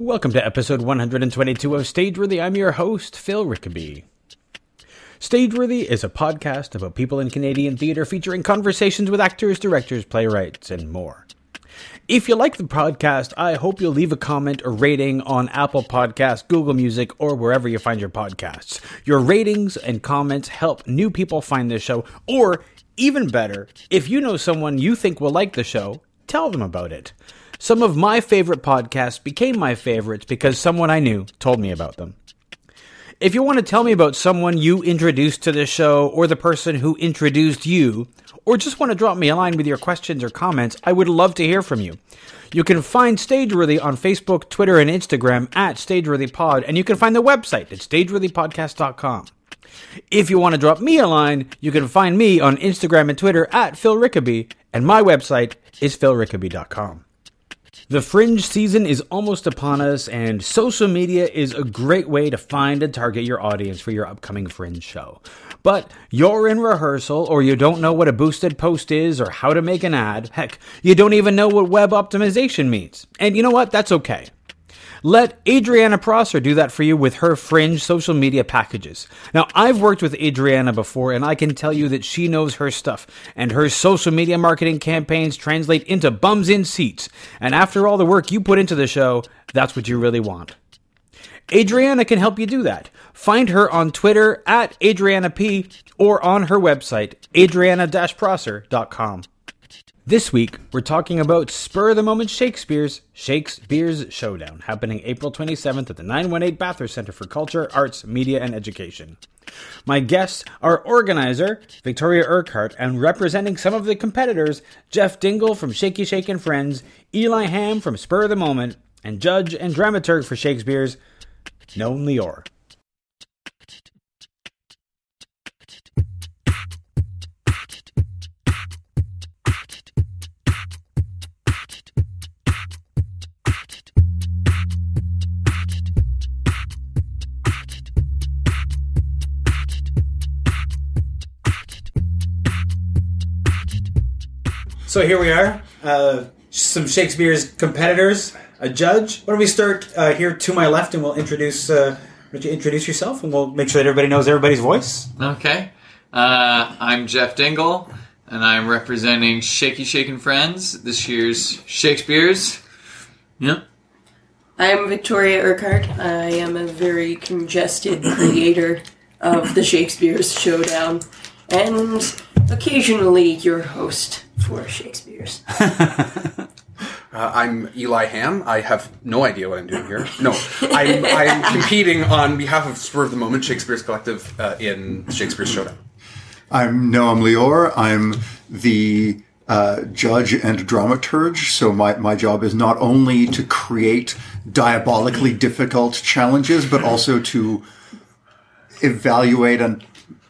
Welcome to episode 122 of Stageworthy. I'm your host, Phil Rickaby. Stageworthy is a podcast about people in Canadian theatre featuring conversations with actors, directors, playwrights, and more. If you like the podcast, I hope you'll leave a comment or rating on Apple Podcasts, Google Music, or wherever you find your podcasts. Your ratings and comments help new people find this show, or even better, if you know someone you think will like the show, tell them about it. Some of my favorite podcasts became my favorites because someone I knew told me about them. If you want to tell me about someone you introduced to the show or the person who introduced you, or just want to drop me a line with your questions or comments, I would love to hear from you. You can find Stageworthy on Facebook, Twitter, and Instagram at StageworthyPod, and you can find the website at StageworthyPodcast.com. If you want to drop me a line, you can find me on Instagram and Twitter at Phil Rickaby, and my website is philrickaby.com. The Fringe season is almost upon us, and social media is a great way to find and target your audience for your upcoming Fringe show. But you're in rehearsal, or you don't know what a boosted post is, or how to make an ad. Heck, you don't even know what web optimization means. And you know what? That's okay. Let Adriana Prosser do that for you with her Fringe social media packages. Now, I've worked with Adriana before, and I can tell you that she knows her stuff, and her social media marketing campaigns translate into bums in seats. And after all the work you put into the show, that's what you really want. Adriana can help you do that. Find her on Twitter at Adriana P or on her website, adriana-prosser.com. This week, we're talking about Spur of the Moment Shakespeare's Shakesbeer Showdown, happening April 27th at the 918 Bathurst Center for Culture, Arts, Media, and Education. My guests are organizer Victoria Urquhart and representing some of the competitors, Jeff Dingle from Shaky Shake and Friends, Eli Ham from Spur of the Moment, and judge and dramaturg for Shakesbeer Noam Lior. So here we are, uh, some Shakesbeer competitors, a judge. Why don't we start uh, here to my left, and we'll introduce. Uh, why don't you introduce yourself, and we'll make sure that everybody knows everybody's voice. Okay. Uh, I'm Jeff Dingle, and I'm representing Shaky Shake and Friends, this year's Shakesbeer. Yep. I'm Victoria Urquhart. I am a very congested creator of the Shakesbeer Showdown, and occasionally your host for Shakesbeer. Uh, I'm Eli Ham. I have no idea what I'm doing here. No, I'm, I'm competing on behalf of Spur of the Moment Shakespeare's Collective uh, in Shakesbeer Showdown. I'm Noam Lior. I'm the uh, judge and dramaturge. So my, my job is not only to create diabolically difficult challenges, but also to evaluate and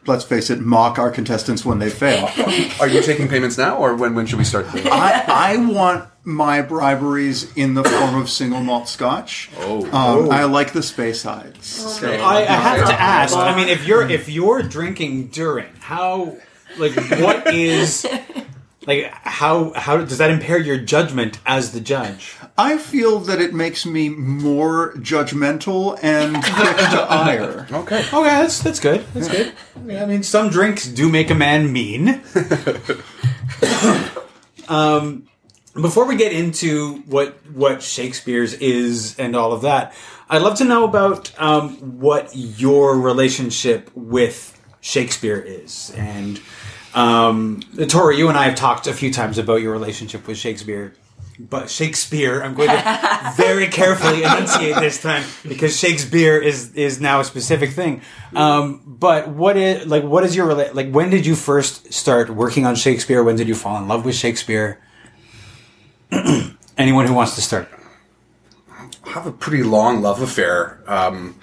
let's face it, mock our contestants when they fail. Are you taking payments now, or when when should we start? I, I want my briberies in the form of single malt scotch. Oh. Um, I like the Speysides. So- I, I have to ask. I mean, if you're if you're drinking during, how like what is like how how does that impair your judgment as the judge? I feel that it makes me more judgmental and quick to ire. Okay. Okay, that's that's good. That's good. I mean, some drinks do make a man mean. um, before we get into what what Shakesbeer is and all of that, I'd love to know about um, what your relationship with Shakespeare is. And um, Tori, you and I have talked a few times about your relationship with Shakespeare. But Shakespeare, I'm going to very carefully enunciate this time because Shakespeare is is now a specific thing. Um, but what is like what is your rela- like? When did you first start working on Shakespeare? When did you fall in love with Shakespeare? Anyone who wants to start. I have a pretty long love affair. Um,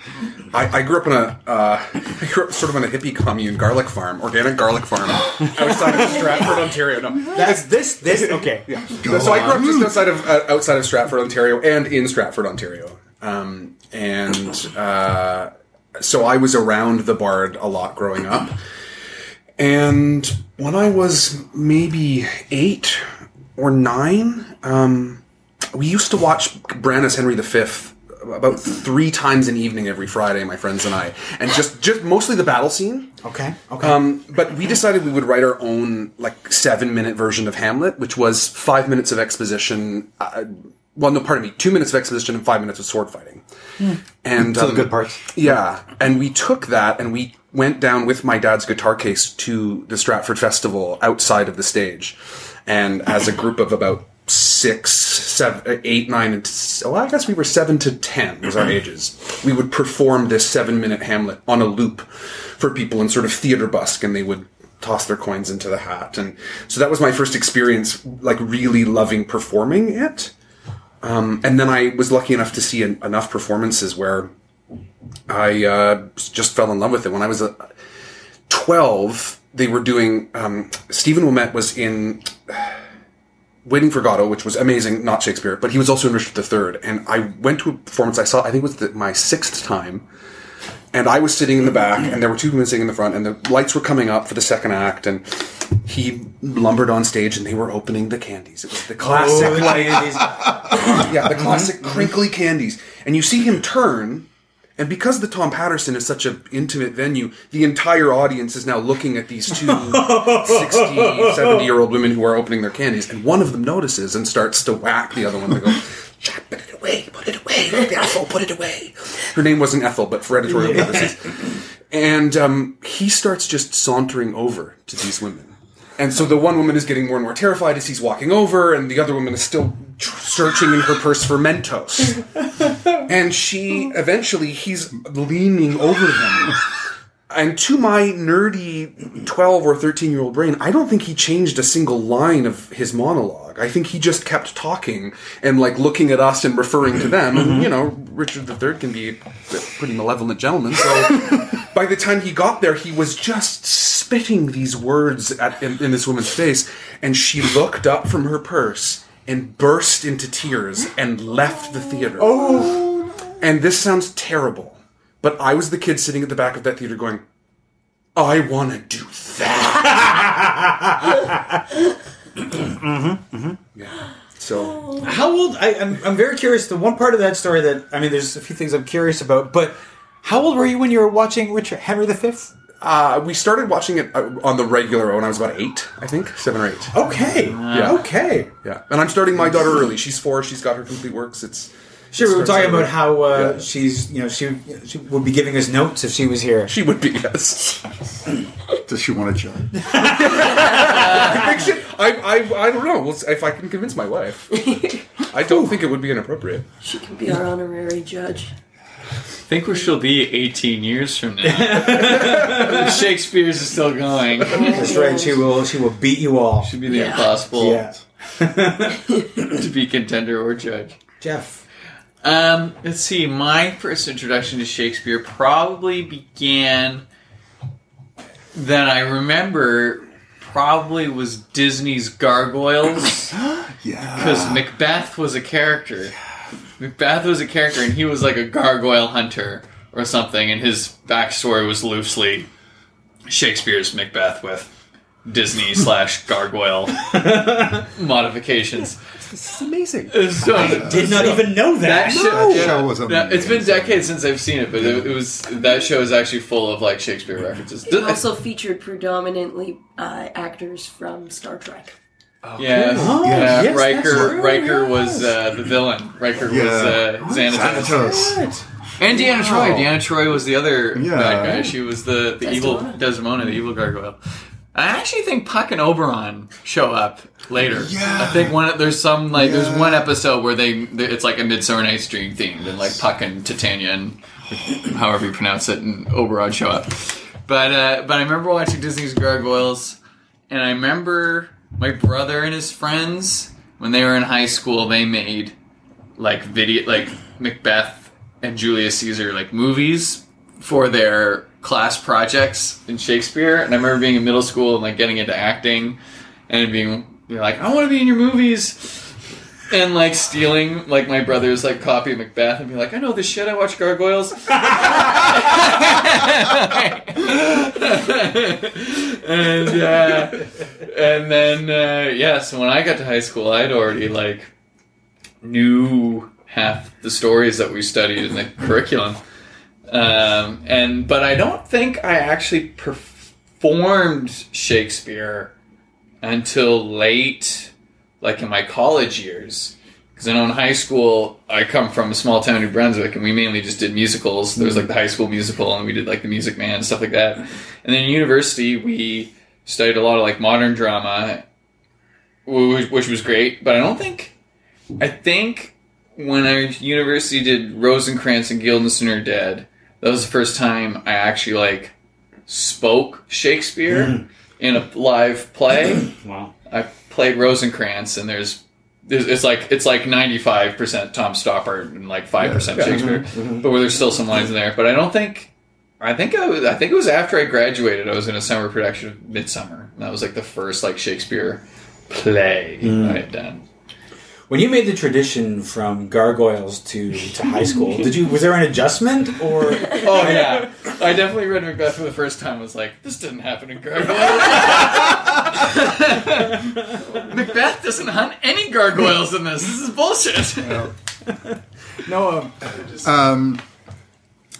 I, I grew up in a uh, I grew up sort of on a hippie commune, garlic farm, organic garlic farm, outside of Stratford, Ontario. No, That's this this okay. Yeah. So I grew up just outside of uh, outside of Stratford, Ontario, and in Stratford, Ontario. Um, and uh, so I was around the Bard a lot growing up. And when I was maybe eight or nine, um, we used to watch Branagh's Henry V about three times an evening every Friday, my friends and I, and just just mostly the battle scene. Okay. Okay. Um, but we decided we would write our own like seven minute version of Hamlet, which was five minutes of exposition. Uh, well, no, pardon me, two minutes of exposition and five minutes of sword fighting. And So the um, good parts. yeah, and we took that and we went down with my dad's guitar case to the Stratford Festival outside of the stage, and as a group of about six, seven, eight, nine, and t- well, I guess we were seven to ten was our ages. We would perform this seven-minute Hamlet on a loop for people in sort of theater busk, and they would toss their coins into the hat, and so that was my first experience, like really loving performing it. Um, and then I was lucky enough to see en- enough performances where I uh, just fell in love with it. When I was uh, 12, they were doing. Um, Stephen Ouimette was in Waiting for Godot, which was amazing, not Shakespeare, but he was also in Richard III. And I went to a performance I saw, I think it was the, my sixth time. And I was sitting in the back, and there were two women sitting in the front, and the lights were coming up for the second act, and he lumbered on stage, and they were opening the candies. It was the classic, Oh, yeah, the classic crinkly candies. And you see him turn, and because the Tom Patterson is such an intimate venue, the entire audience is now looking at these two 60, 70 year old women who are opening their candies. And one of them notices and starts to whack the other one. They go, Jack, put it away, put it away, Ethel, put it away. Her name wasn't Ethel, but for editorial purposes. And um, he starts just sauntering over to these women. And so the one woman is getting more and more terrified as he's walking over, and the other woman is still tr- searching in her purse for Mentos. and she eventually he's leaning over them. And to my nerdy 12 or 13 year old brain, I don't think he changed a single line of his monologue. I think he just kept talking and like looking at us and referring to them. And, mm-hmm. you know, Richard III can be a pretty malevolent gentleman. So by the time he got there, he was just spitting these words at, in, in this woman's face. And she looked up from her purse and burst into tears and left the theater. Oh. And this sounds terrible, but I was the kid sitting at the back of that theater going, I want to do that. Mm-hmm, mm-hmm. Yeah. So How old? I, I'm, I'm very curious. The one part of that story that I mean, there's a few things I'm curious about. But how old were you when you were watching Richard Henry V? uh, we started watching it uh, on the regular when I was about eight, I think, seven or eight. Okay. Yeah. Okay. Yeah, and I'm starting my daughter early. She's four. She's got her complete works. It's Sure. We were talking about how uh, Yeah. she's, you know, she she would be giving us notes if she was here. she would be yes. Does she want to join? I, I I don't know. We'll if I can convince my wife. I don't think it would be inappropriate. She can be our honorary judge. I think we she'll be 18 years from now. Shakesbeer is still going. That's right. She will. She will beat you all. She'll be the Yeah. impossible Yeah. to be contender or judge. Jeff. Um, let's see. My first introduction to Shakespeare probably began. That I remember probably was Disney's Gargoyles Yeah. because Macbeth was a character. Macbeth was a character, and he was like a gargoyle hunter or something, and his backstory was loosely Shakespeare's Macbeth with Disney slash gargoyle modifications. This is amazing. So, Did not even know that. that show, That show was yeah, it's been decades since I've seen it, but it, it was that show is actually full of like Shakespeare references. It also featured predominantly uh, actors from Star Trek. yeah, Oh, yeah. yes, that's Riker, true, Riker was uh, the villain. Riker was Yeah. uh, Xanatos. Xanatos. And Deanna Troi. Wow. Deanna Troi was the other Yeah. bad guy. She was the, the evil Desdemona. Desdemona, the evil gargoyle. I actually think Puck and Oberon show up later. Yeah. I think one there's some like there's one episode where they it's like a Midsummer Night's Dream themed and like Puck and Titania and however you pronounce it and Oberon show up. But uh, but I remember watching Disney's Gargoyles and I remember my brother and his friends when they were in high school they made like video like Macbeth and Julius Caesar like movies for their class projects in Shakespeare and I remember being in middle school and like getting into acting and being you know, like I want to be in your movies and like stealing like my brother's like copy of Macbeth and be like I know this shit I watch Gargoyles and uh, and then uh, yeah so when I got to high school I'd already like knew half the stories that we studied in the curriculum. Um, and but I don't think I actually performed Shakespeare until late, like in my college years. Because I know in high school, I come from a small town, New Brunswick, and we mainly just did musicals. There was like the high school musical, and we did like the Music Man and stuff like that. And then in university, we studied a lot of like modern drama, which was great. But I don't think, I think when our university did Rosencrantz and Guildenstern are Dead, that was the first time I actually like spoke Shakespeare mm. In a live play. Wow. I played Rosencrantz, and there's, there's it's like it's like ninety five percent Tom Stoppard and like five percent Shakespeare, mm-hmm. Mm-hmm. but where there's still some lines in there. But I don't think I think I was I think it was after I graduated. I was in a summer production of Midsummer. And that was like the first like Shakespeare play mm. I had done. When you made the tradition from gargoyles to, to high school, did you was there an adjustment or Oh yeah, I definitely read Macbeth for the first time. I was like, this didn't happen in Gargoyles. Macbeth doesn't hunt any gargoyles in this. This is bullshit. no? Um, Um,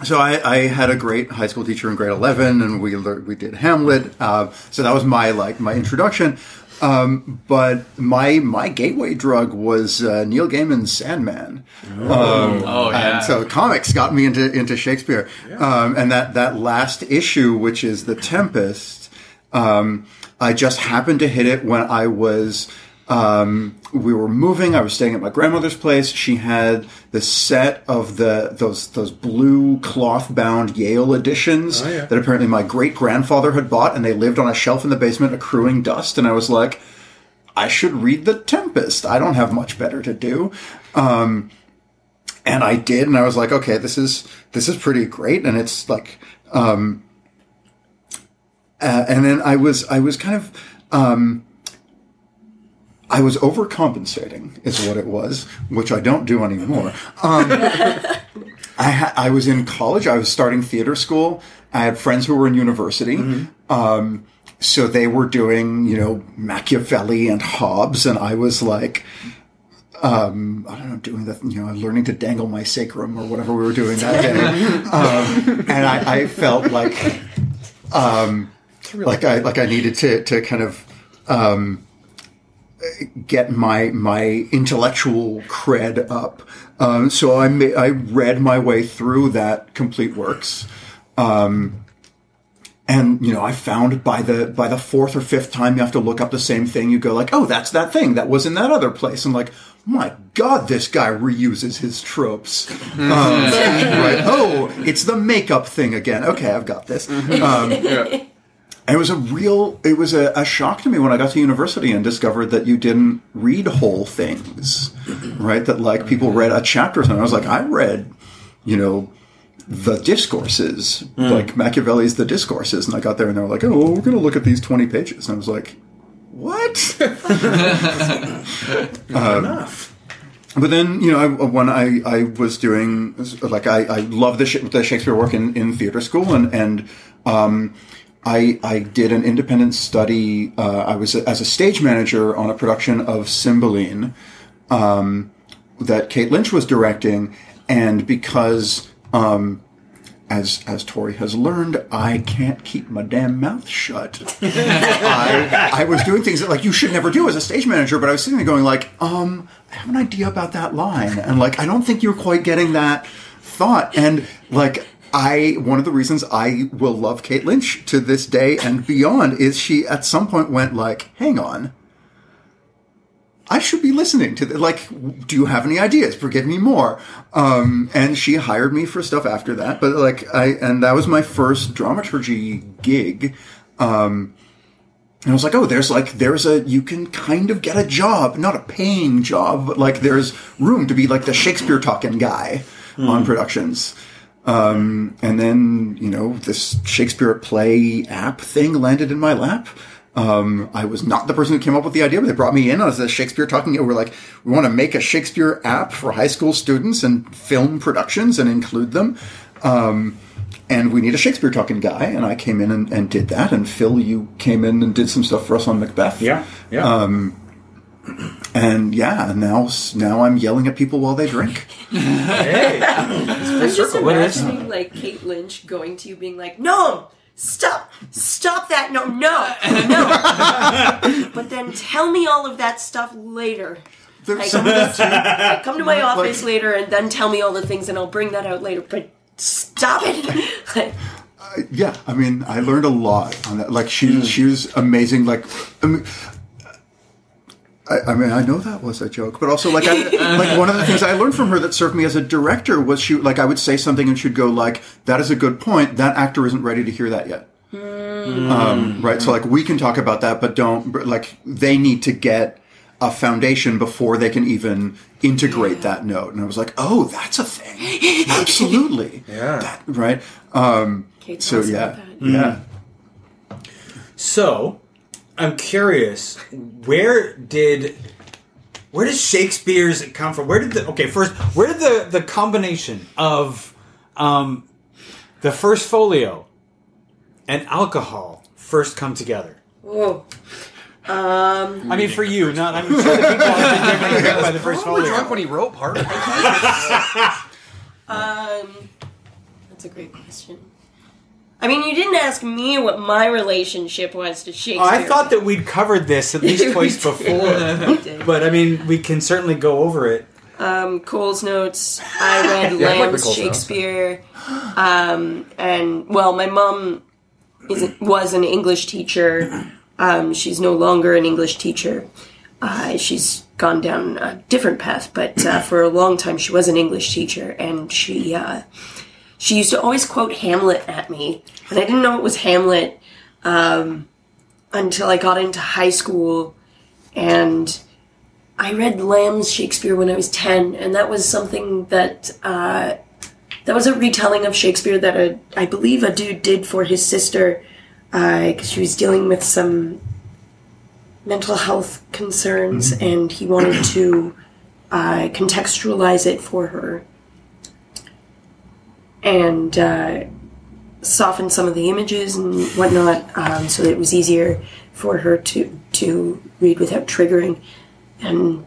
so I, I had a great high school teacher in grade eleven, and we learned, we did Hamlet. Uh, so that was my like my introduction. Um, but my my gateway drug was uh, Neil Gaiman's Sandman. Um, Oh yeah. And so comics got me into into Shakespeare, um, and that that last issue, which is the Tempest, um, I just happened to hit it when I was. Um, we were moving. I was staying at my grandmother's place. She had the set of the those those blue cloth bound Yale editions Oh, yeah. that apparently my great grandfather had bought, and they lived on a shelf in the basement, accruing dust. And I was like, I should read The Tempest. I don't have much better to do. Um, and I did, and I was like, okay, this is this is pretty great, and it's like, um, uh, and then I was I was kind of. Um, I was overcompensating, is what it was, which I don't do anymore. Um, I, ha- I was in college. I was starting theater school. I had friends who were in university. Um, so they were doing, you know, Machiavelli and Hobbes, and I was like, um, I don't know, doing the, you know, learning to dangle my sacrum or whatever we were doing that day. um, and I, I felt like, um, like I like I needed to to kind of um, get my my intellectual cred up. Um, so I ma- I read my way through that complete works. Um, and you know, I found by the by the fourth or fifth time you have to look up the same thing. You go like, "Oh, that's that thing that was in that other place." I'm like, "My God, this guy reuses his tropes." Um, right? Oh, it's the makeup thing again. Okay, I've got this. Um, and it was a real, it was a, a shock to me when I got to university and discovered that you didn't read whole things, right? That like people mm-hmm. read a chapter or something. I was like, I read, you know, the discourses, mm. like Machiavelli's The Discourses. And I got there and they were like, oh, well, we're going to look at these 20 pages. And I was like, what? Um, enough. But then, you know, I, when I, I was doing, like, I, I love the, the Shakespeare work in, in theater school, and, and um, I, I did an independent study. Uh, I was as a stage manager on a production of Cymbeline um, that Kate Lynch was directing, and because, um, as as Tori has learned, I can't keep my damn mouth shut. I, I was doing things that like you should never do as a stage manager, but I was sitting there going like, um, I have an idea about that line, and like I don't think you're quite getting that thought, and like. I one of the reasons I will love Kate Lynch to this day and beyond is she at some point went like, "Hang on, I should be listening to the, like, do you have any ideas? Forgive me more. Um, and she hired me for stuff after that. But like, I, and that was my first dramaturgy gig. Um, and I was like, oh, there's like, there's a, you can kind of get a job, not a paying job, but like there's room to be like the Shakespeare talking guy on productions. Um, and then, you know, this Shakespeare play app thing landed in my lap. Um, I was not the person who came up with the idea, but they brought me in as a Shakespeare talking. We're like, we want to make a Shakespeare app for high school students and film productions and include them. Um, and we need a Shakespeare talking guy. And I came in and, and did that. And Phil, you came in and did some stuff for us on Macbeth. Yeah, yeah. Um, and yeah, now now I'm yelling at people while they drink. Hey, I'm just circle. What is- imagining like Kate Lynch going to you, being like, "No, stop, stop that! No, no, no!" but then tell me all of that stuff later. There's Like, some of that too. Come to my Like- office later and then tell me all the things, and I'll bring that out later. But stop it! Like, Yeah, I mean, I learned a lot on that. Like she, she was amazing. Like, I mean, I, I mean, I know that was a joke, but also like, I, like one of the things I learned from her that served me as a director was she, like, I would say something and she'd go like, "That is a good point. That actor isn't ready to hear that yet." Um, right. So like, we can talk about that, but don't like they need to get a foundation before they can even integrate that note. And I was like, "Oh, that's a thing. Absolutely. Yeah. That, right." Um, so talks yeah, about that. yeah. So, I'm curious, where did where does Shakesbeer come from? Where did the okay first? Where did the the combination of um, the first folio and alcohol first come together? whoa. Um, I mean, for you, not. I'm sure the people have been different by the first folio. drunk when he wrote part um, that's a great question. I mean, you didn't ask me what my relationship was to Shakespeare. Oh, I thought that we'd covered this at least twice before, but I mean, we can certainly go over it. um, Cole's notes. I read Yeah, I Lamb's notes. Shakespeare, um, and well, my mom is was an English teacher. Um, she's no longer an English teacher. Uh, she's gone down a different path, but uh, for a long time she was an English teacher, and she uh, she used to always quote Hamlet at me, and I didn't know it was Hamlet um, until I got into high school, and I read Lamb's Shakespeare when I was ten, and that was something that uh, that was a retelling of Shakespeare that a, I believe a dude did for his sister because she was dealing with some mental health concerns, and he wanted to uh, contextualize it for her and uh, soften some of the images and whatnot, um, so that it was easier for her to to read without triggering. And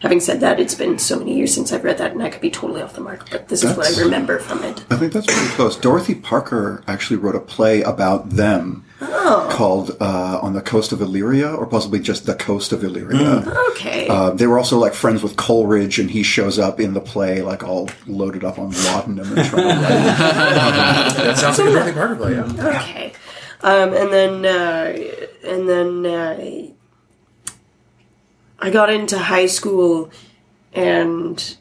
having said that, it's been so many years since I've read that, and I could be totally off the mark. But this is what I remember from it. I think that's pretty close. Dorothy Parker actually wrote a play about them called uh, "On the Coast of Illyria," or possibly just "The Coast of Illyria." Okay. Uh, they were also like friends with Coleridge, and he shows up in the play like all loaded up on laudanum and trying to write. That sounds like a Dorothy Parker play, yeah. Okay. Um, and then, uh, and then uh, I got into high school, and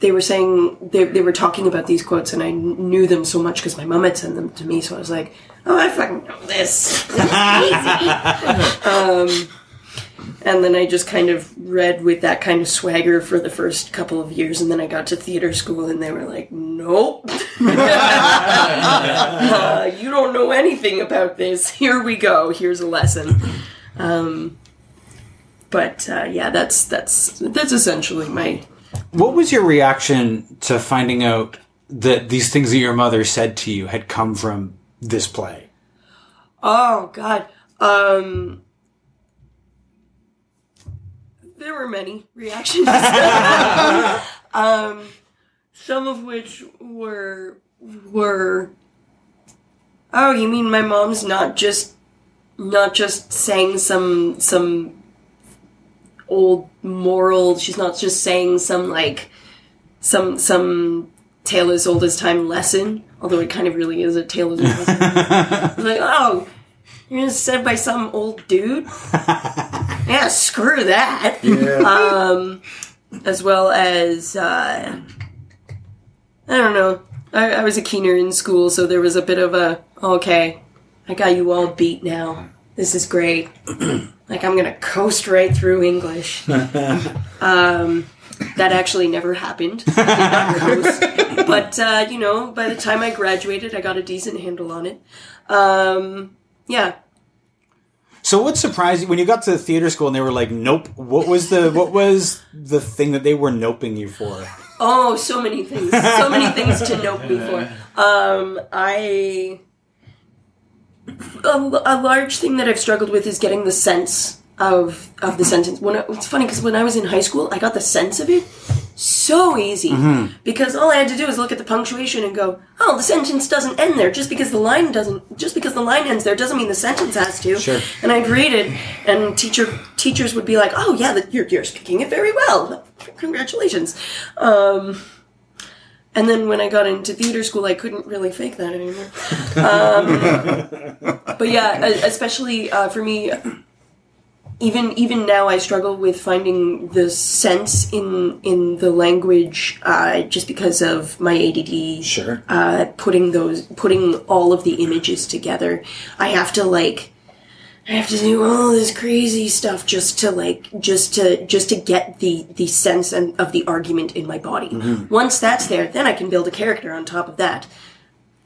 they were saying they they were talking about these quotes, and I knew them so much because my mom had sent them to me. So I was like, "Oh, I fucking know this. This um, and then I just kind of read with that kind of swagger for the first couple of years, and then I got to theater school, and they were like, "Nope." uh, you don't know anything about this. Here we go. Here's a lesson. Um, but uh, yeah, that's that's that's essentially my. What was your reaction to finding out that these things that your mother said to you had come from this play? Oh God. Um, there were many reactions. um, some of which were were. Oh, you mean my mom's not just not just saying some some old moral. She's not just saying some like some some tale as old as time lesson. Although it kind of really is a tale as old as time. Like, oh, you're gonna said by some old dude? yeah, screw that. Um, as well as uh, I don't know. I, I was a keener in school, so there was a bit of a okay. I got you all beat now. This is great. like I'm gonna coast right through English. um, that actually never happened. I did not coast. But uh, you know, by the time I graduated, I got a decent handle on it. Um, yeah, So what surprised you when you got to the theater school and they were like, "Nope"? What was the what was the thing that they were noping you for? Oh, so many things. So many things to note before. Um, I. A, a large thing that I've struggled with is getting the sense of of the sentence. When I, it's funny because when I was in high school, I got the sense of it so easy because all I had to do was look at the punctuation and go, "Oh, the sentence doesn't end there." Just because the line doesn't, just because the line ends there, doesn't mean the sentence has to. Sure. And I'd read it, and teacher teachers would be like, "Oh, yeah, that, you're you're speaking it very well. Congratulations." Um, and then when I got into theater school, I couldn't really fake that anymore. Um, but yeah, especially uh, for me, even even now, I struggle with finding the sense in in the language, uh, just because of my ADD. Sure. Uh, putting those, putting all of the images together, I have to like. I have to do all this crazy stuff just to like just to just to get the the sense and of the argument in my body. Once that's there, then I can build a character on top of that.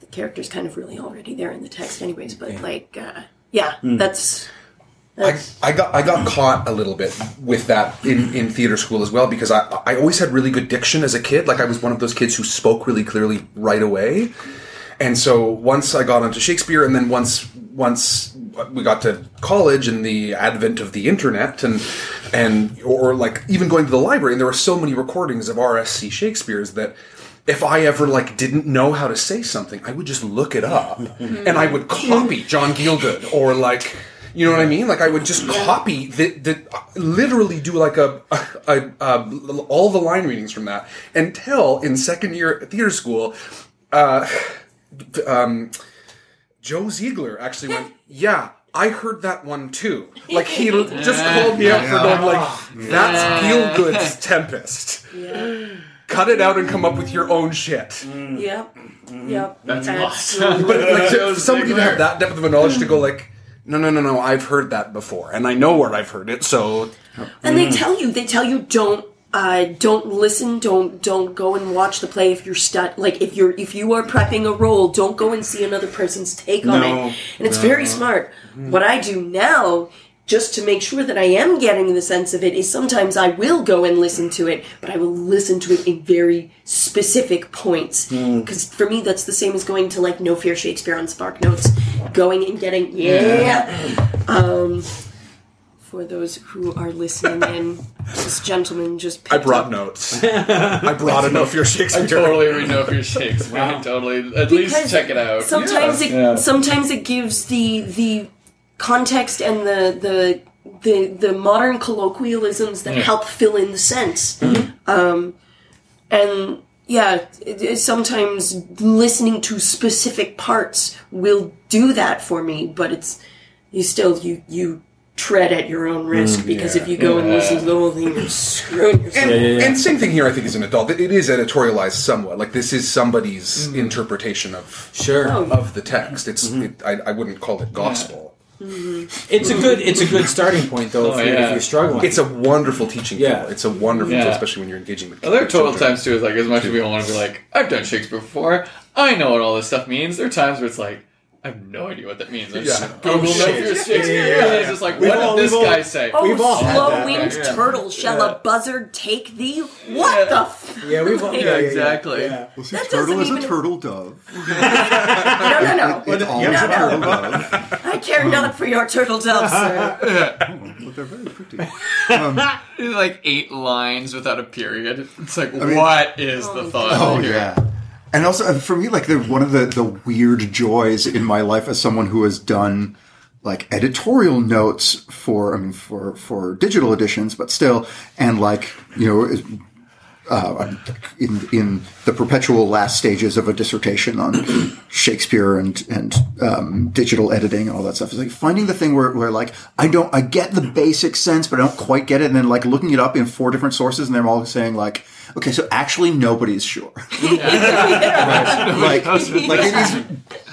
The character's kind of really already there in the text, anyways. But like, uh, yeah, that's I, I got I got caught a little bit with that in, in theater school as well because I I always had really good diction as a kid. Like I was one of those kids who spoke really clearly right away. And so once I got onto Shakespeare, and then once once we got to college and the advent of the internet, and and or like even going to the library, and there were so many recordings of R.S.C. Shakespeare's that if I ever like didn't know how to say something, I would just look it up, and I would copy John Gielgud or like. You know what I mean? Like I would just copy the, the literally do like a, a, a, all the line readings from that until in second year theater school, uh, um, Joe Ziegler actually went, yeah, I heard that one too. Like he just called me out for going like, that's Gielgud's Tempest. Cut it out and come up with your own shit. Yep. Yep. That's Absolutely. But like to- Joe for somebody to have that depth of a knowledge to go like, no, no, no, no, I've heard that before, and I know where I've heard it. So And they tell you, they tell you, don't, uh, don't listen, don't, don't go and watch the play if you're stu- like if you're if you are prepping a role, don't go and see another person's take on No. it. And it's very smart. What I do now. Just to make sure that I am getting the sense of it, is sometimes I will go and listen to it, but I will listen to it in very specific points. Because for me, that's the same as going to like No Fear Shakespeare on Spark Notes, going and getting yeah. Um, for those who are listening in, this gentleman just picked I brought up- notes. I brought enough your I Shakespeare. totally read know if you're Shakespeare. Totally, at least Because check it out. Sometimes it Yeah. sometimes it gives the the context and the the the, the modern colloquialisms that help fill in the sense. Um, and yeah, it, it- sometimes listening to specific parts will do that for me, but it's you still you you tread at your own risk mm, because if you go and listen to the whole thing, you're screwing yourself. And, yeah, yeah. and same thing here, I think, as an adult. It is editorialized somewhat. Like this is somebody's mm. interpretation of Sure. Oh, of the text. It's mm-hmm. it, I, I wouldn't call it gospel. Mm-hmm. It's a good it's a good starting point though if, Oh, you're, yeah. if you're struggling. It's a wonderful teaching Yeah. tool. It's a wonderful Yeah. tool, especially when you're engaging with. Well, there are total children. times too. It's like as much as we all want to be like, I've done Shakespeare before. I know what all this stuff means. There are times where it's like, I have no idea what that means. I just Yeah. Google Oh, know shit. if you're Shakespeare. Yeah, yeah, yeah. It's just like, We've what all- did this we've all- guy say? Oh, We've all slow winged Yeah. turtle, shall Yeah. a buzzard take thee? What the? F- yeah, we've all, yeah, Yeah, yeah, yeah, exactly. Yeah. Well, see, That turtle doesn't is a turtle dove. no, no, no. It's always no, a turtle dove. I care um, not for your turtle doves, sir. But oh, they're very pretty. Um, like eight lines without a period. It's like, mean- what is the oh, thought? Oh here? yeah. And also uh, for me, like the one of the the weird joys in my life as someone who has done like editorial notes for I mean for for digital editions, but still, and like you know. Uh, in in the perpetual last stages of a dissertation on Shakespeare and and um, digital editing and all that stuff. Is like finding the thing where, where like I don't I get the basic sense but I don't quite get it. And then like looking it up in four different sources and they're all saying like okay so actually nobody's sure. Like, like it is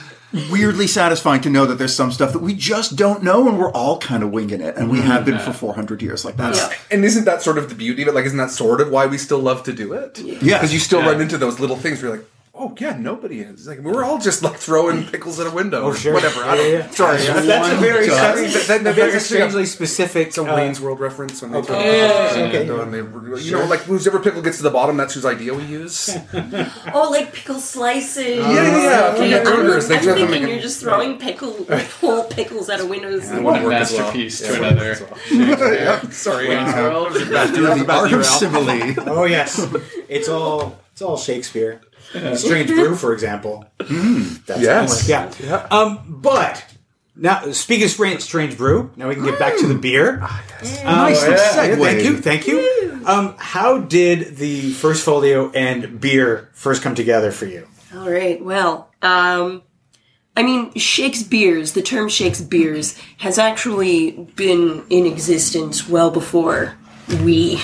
weirdly satisfying to know that there's some stuff that we just don't know and we're all kind of winging it and we mm-hmm. have been for 400 years like that. Yeah. And isn't that sort of the beauty of it? Like, isn't that sort of why we still love to do it? Yeah. Because you still Yeah. run into those little things where you're like, Oh yeah, nobody is. Like we're all just like throwing pickles at a window. Oh, sure. Whatever. I don't, yeah, yeah. Sorry, That's, that's a very, does. that's, That- that- very that's a- strangely specific. It's a uh, Wayne's World reference when they talk okay. about Yeah, and, okay. uh, and they, you know, like whoever pickle gets to the bottom, that's whose idea we use. Oh, like pickle slices. yeah, yeah, from Okay, the burgers, I'm, I'm thinking make you're it- just throwing pickle, like, whole pickles out of windows. It won't One work well. masterpiece to another. work as well. yeah, sorry. Wayne's World. the art of simile. Oh yes, it's all it's all Shakespeare. Strange Brew, for example. That's Yes. yeah. Yeah. Um, but now speaking of strange, strange Brew, now we can get back to the beer. Um, Nicely yeah, segued. Thank you, thank you. Um, how did the first folio and beer first come together for you? All right. Well, um, I mean, Shakesbeer, the term Shakesbeer has actually been in existence well before we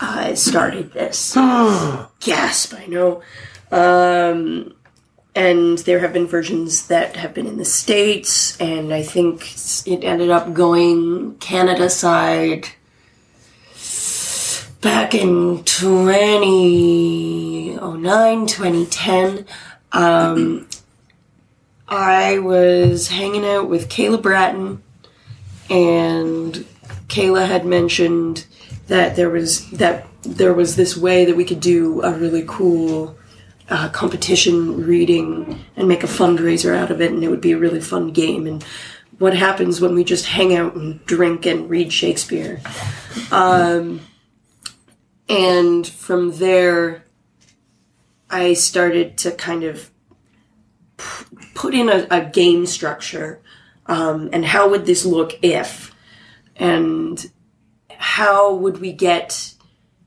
uh, started this. Gasp, I know. Um, and there have been versions that have been in the States, and I think it ended up going Canada side back in 2009, 2010. Um, I was hanging out with Kayla Bratton, and Kayla had mentioned that there was that there was this way that we could do a really cool uh, competition reading and make a fundraiser out of it, and it would be a really fun game. And what happens when we just hang out and drink and read Shakespeare? Um, and from there, I started to kind of p- put in a, a game structure. Um, and how would this look if? And how would we get?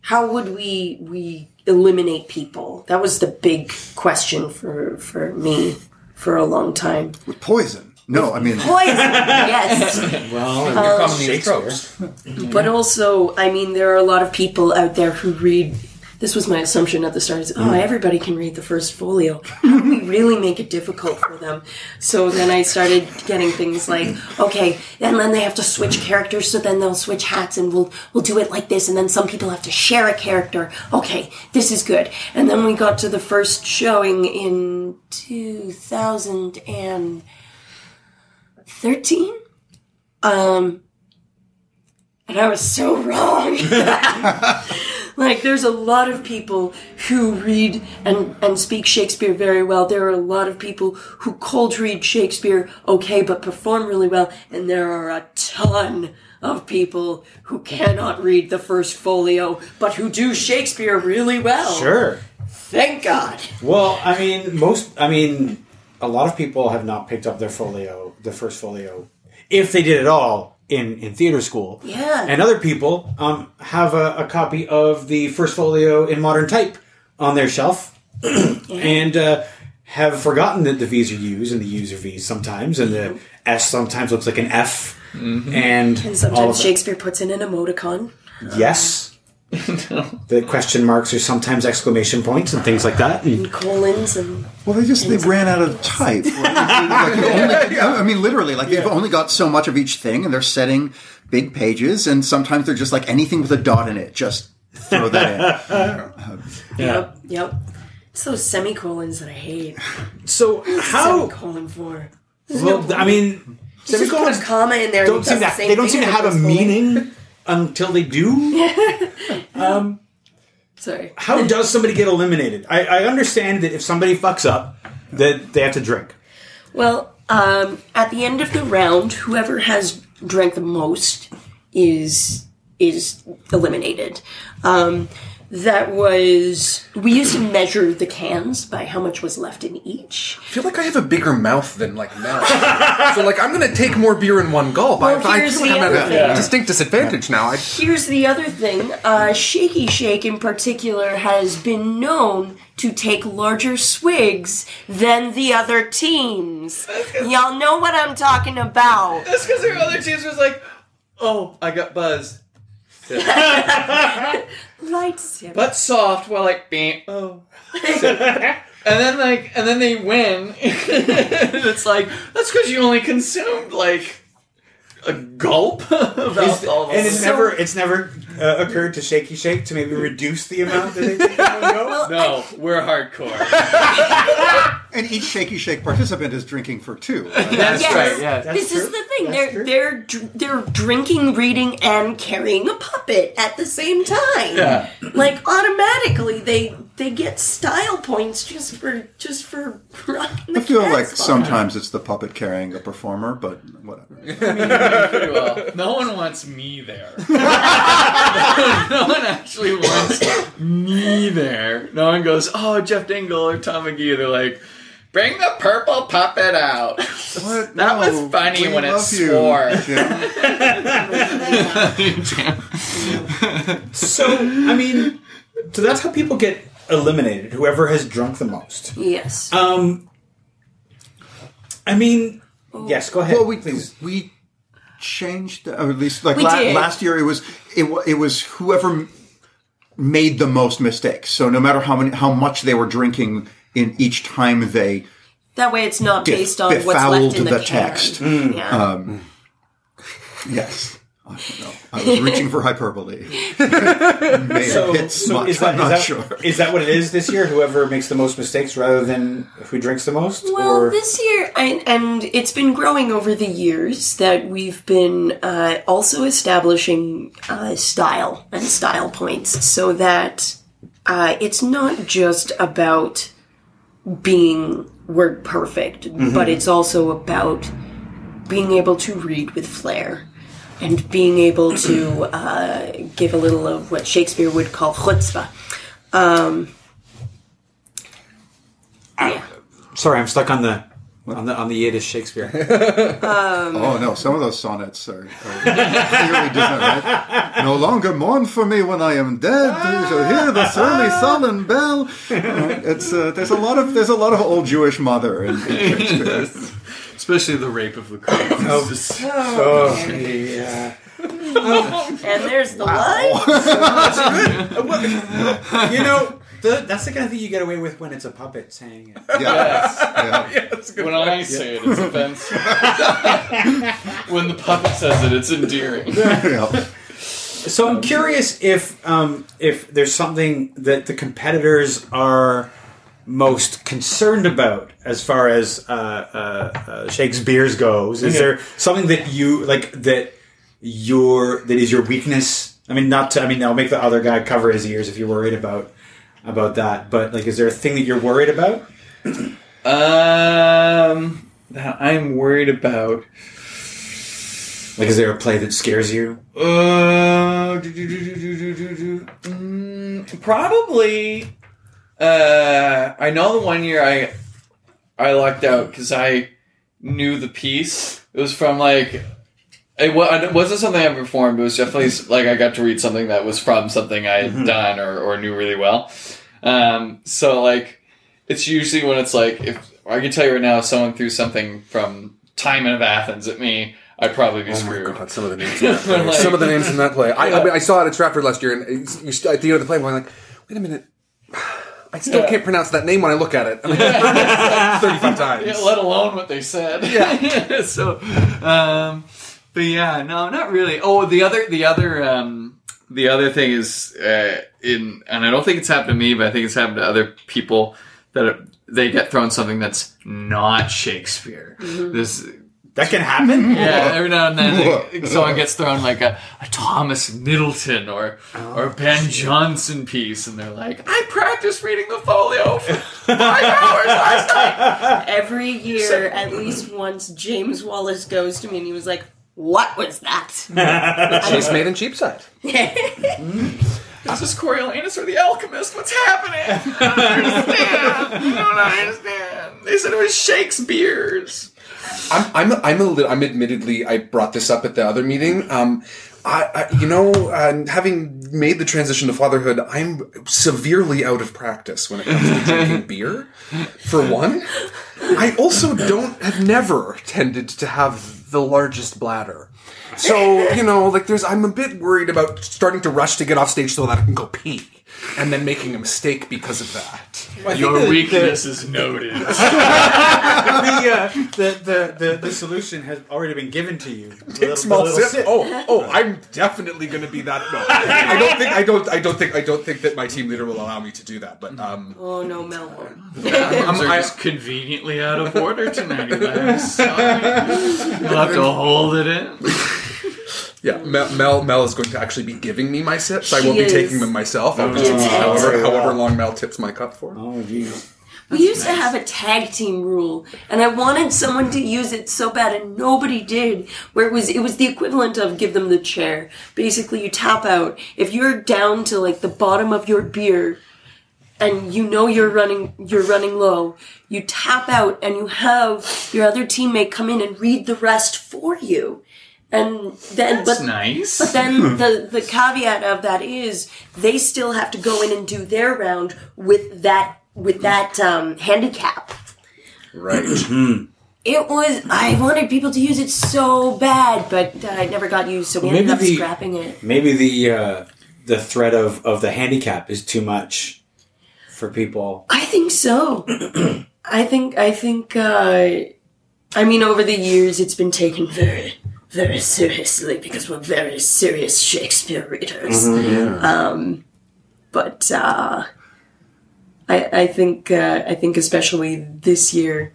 How would we we eliminate people? That was the big question for for me for a long time. With poison. No, I mean, Poison, yes. Well, uh, commonly Shakespeare. approached. But also, I mean, there are a lot of people out there who read. This was my assumption at the start. Is, oh, everybody can read the first folio. How do we really make it difficult for them? So then I started getting things like, okay, and then they have to switch characters. So then they'll switch hats, and we'll we'll do it like this. And then some people have to share a character. Okay, this is good. And then we got to the first showing in two thousand and thirteen. Um, and I was so wrong. like, there's a lot of people who read and, and speak Shakespeare very well. There are a lot of people who cold read Shakespeare okay, but perform really well. And there are a ton of people who cannot read the first folio, but who do Shakespeare really well. Sure. Thank God. Well, I mean, most. I mean, a lot of people have not picked up their folio, the first folio, if they did at all in in theater school. Yeah. And other people um, have a, a copy of the first folio in modern type on their shelf, and uh, have forgotten that the V's are U's and the U's are V's sometimes, and the S sometimes looks like an F, and, And all of sometimes. Shakespeare puts in an emoticon. Yes. The question marks are sometimes exclamation points and things like that. And and colons and well, they just they ran out of type. Like, you only, I mean, literally, like they've only got so much of each thing, and they're setting big pages, and sometimes they're just like anything with a dot in it, just throw that in. Yep, yep. It's those semicolons that I hate. so how? Semicolon for. Well, I mean, Just put semicolons a comma in there. don't seem does to the same they don't seem to have a first folio. meaning until they do. um, Sorry. How does somebody get eliminated? I, I understand that if somebody fucks up, that they have to drink. Well, um, at the end of the round, whoever has drank the most is is eliminated. Um, that was we used to measure the cans by how much was left in each. I feel like I have a bigger mouth than like Mel. so like I'm gonna take more beer in one gulp. Well, I, I here's feel like the I'm at a thing. distinct disadvantage now. I, Here's the other thing. Uh, Shaky Shake, in particular, has been known to take larger swigs than the other teams. Y'all know what I'm talking about. That's because their other teams was like, oh, I got buzzed. Light sip. But soft while like, bam, oh. and then like, and then they win. it's like, that's because you only consumed like a gulp of alcohol. and it's So- never it's never uh, occurred to Shaky Shake to maybe reduce the amount that they take in one go? No, we're hardcore. And each Shaky Shake participant is drinking for two. That's Yes. right. Yeah. That's this true. is the thing. That's they're true. they're dr- they're drinking, reading, and carrying a puppet at the same time. Yeah. Like automatically, they they get style points just for just for the I feel like Casbah. sometimes it's the puppet carrying the performer, but whatever. Pretty well. No one wants me there. no one actually wants me there. No one goes, oh, Jeff Dingle or Tom McGee. They're like, bring the purple puppet out. What? That was funny when it love swore. Jim. So, I mean, so that's how people get eliminated. Whoever has drunk the most. Yes. Um, I mean, yes. Go ahead. Well, we please. we changed, or at least like la- last year. It was it it was whoever made the most mistakes. So no matter how many how much they were drinking in each time they that way, it's not based on what's left in the, the text. Mm. Yeah. Um, yes. I don't know. I was reaching for hyperbole. May have hit much. is that, I'm not is that- sure. is that what it is this year? Whoever makes the most mistakes rather than who drinks the most? Well, or this year, and, and it's been growing over the years that we've been uh, also establishing uh, style and style points so that uh, it's not just about being word perfect, but it's also about being able to read with flair and being able to uh, give a little of what Shakespeare would call chutzpah. sorry, I'm stuck on the on the on the Yiddish Shakespeare. Oh no, some of those sonnets are, are clearly different, right? No longer mourn for me when I am dead. You shall hear the surly sullen bell. Uh, It's uh, there's a lot of there's a lot of old Jewish mother in, in Shakespeare. Especially the rape of Lucretius. oh, yeah. And there's the line. You know, the, that's the kind of thing you get away with when it's a puppet saying it. Yeah, yeah. When I say it, it's offensive. when the puppet says it, it's endearing. yeah. So I'm curious if um, if there's something that the competitors are most concerned about as far as uh, uh, uh, Shakesbeer's goes. Is there something that you like that your that is your weakness? I mean, not to. I mean, I'll make the other guy cover his ears if you're worried about about that. But like, is there a thing that you're worried about? Um, that I'm worried about. Like, is there a play that scares you? Uh, do, do, do, do, do, do, do. Mm, probably. Uh, I know the one year I I lucked out because I knew the piece. It was from like it, wa- it wasn't something I performed. It was definitely like I got to read something that was from something I had done or, or knew really well. Um, so like it's usually when it's like if I can tell you right now, if someone threw something from Timon of Athens at me, I'd probably be Oh screwed. god, some of the names in that play. Like- some of the names in that play. I, I, mean, I saw it at Stratford last year, and you at the end of the play, I'm like, wait a minute. I still Yeah. can't pronounce that name when I look at it. I mean, like 35 times. Yeah, let alone what they said. Yeah. so, um, but yeah, no, not really. Oh, the other, the other, um, the other thing is uh, in, and I don't think it's happened to me, but I think it's happened to other people that they get thrown something that's not Shakespeare. This. That can happen. Yeah, every now and then like, someone gets thrown like a, a Thomas Middleton or oh, or Ben Jonson piece, and they're like, "I practiced reading the folio for five hours last night." Every year, at least once, James Wallace goes to me and he was like, What was that? Chaste Maid in Cheapside. This is this Coriolanus or the Alchemist? What's happening? I don't understand. I don't understand. They said it was Shakespeare's. I'm I'm I'm a little, I'm admittedly I brought this up at the other meeting. Um, I, I you know uh, having made the transition to fatherhood, I'm severely out of practice when it comes to drinking beer. For one, I also don't have never tended to have the largest bladder. So you know, like there's I'm a bit worried about starting to rush to get off stage so that I can go pee. And then making a mistake because of that. I think Your the- weakness is noted. The, the, uh, the, the, the, the solution has already been given to you. Take little- small the little sip. Oh, oh, I'm definitely going to be that. No, I don't think. I don't. I don't think. I don't think that my team leader will allow me to do that. But um, Oh no, Melbourne. Arms are I'm, just conveniently out of order tonight, Elias. Sorry. You'll have to hold it in. yeah, Mel, Mel Mel is going to actually be giving me my sips. I She won't be is. taking them myself. I'll just, Yes. however, however long Mel tips my cup for. Oh, jeez. We used to have a tag team rule, and I wanted someone to use it so bad, and nobody did. Where it was, it was the equivalent of give them the chair. Basically, you tap out if you're down to like the bottom of your beer, and you know you're running, you're running low. You tap out, and you have your other teammate come in and read the rest for you, and then That's but nice. but then the, the caveat of that is they still have to go in and do their round with that with that um, handicap. Right. It was I wanted people to use it so bad, but uh, I never got used, so we ended Maybe up the- scrapping it. Maybe the uh, the threat of, of the handicap is too much for people. I think so. I think I think uh, I mean over the years it's been taken very very seriously because we're very serious Shakespeare readers. Um, but uh, I I think uh, I think especially this year,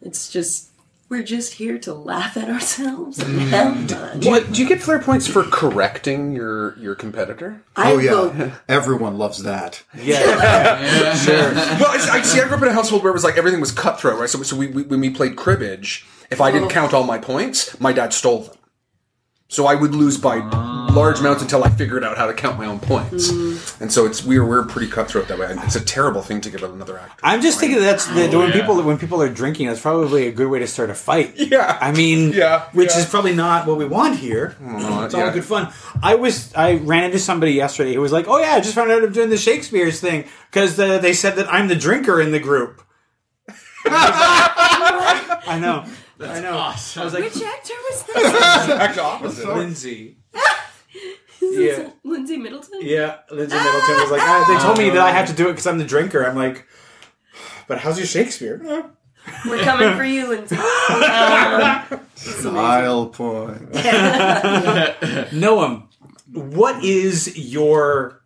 it's just we're just here to laugh at ourselves and have fun. Do you, do you get flair points for correcting your your competitor? I Oh yeah, will- everyone loves that. Yeah. Sure. Well, I, I see. I grew up in a household where it was like everything was cutthroat, right? So, so we, we when we played cribbage, if I didn't oh. count all my points, my dad stole them. So I would lose by large amounts until I figured out how to count my own points. Mm-hmm. And so it's we're we're pretty cutthroat that way. And It's a terrible thing to give another actor. I'm just thinking that's that when oh, yeah. people when people are drinking, that's probably a good way to start a fight. Yeah. I mean, Yeah, which yeah. is probably not what we want here. it's all yeah. good fun. I was I ran into somebody yesterday who was like, "Oh yeah, I just found out I'm doing the Shakesbeer's thing because the, they said that I'm the drinker in the group." I know. I know. awesome. I was like, Which actor was that? Exact opposite. Lindsay. Is Yeah. this Lindsay Middleton? Yeah, Lindsay Middleton was like, ah, they told me that I have to do it because I'm the drinker. I'm like, but how's your Shakespeare? We're coming for you, Lindsay. Style point. Noam, what is your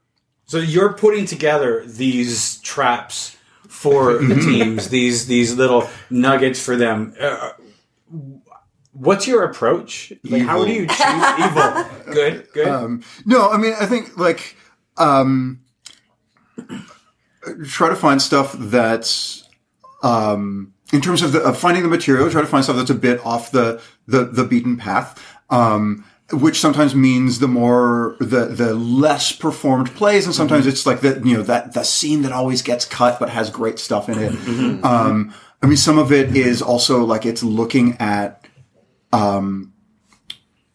so you're putting together these traps for the teams, these these little nuggets for them. Uh, what's your approach? Like, how do you choose evil? Good, good. Um, no, I mean, I think like um, try to find stuff that's um, in terms of, the, of finding the material. Try to find stuff that's a bit off the the, the beaten path. Um, which sometimes means the more the the less performed plays, and sometimes it's like the you know that the scene that always gets cut but has great stuff in it. Um, I mean, some of it is also like it's looking at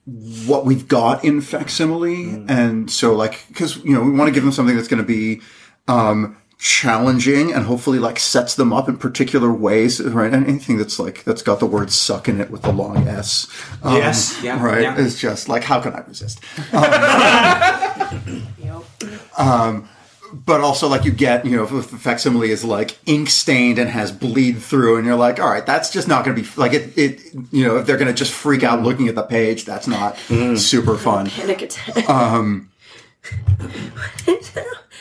what we've got in facsimile. And so like, cause, you know, we want to give them something that's going to be, um, challenging and hopefully like sets them up in particular ways, right? And anything that's like, that's got the word suck in it with the long S. Um, Yes, yeah, Right. yeah. It's just like, how can I resist? Yep. But also like you get, you know, if the facsimile is like ink stained and has bleed through, and you're like, all right, that's just not going to be like it. It, you know, if they're going to just freak out looking at the page, that's not super fun. Panic attack. Um.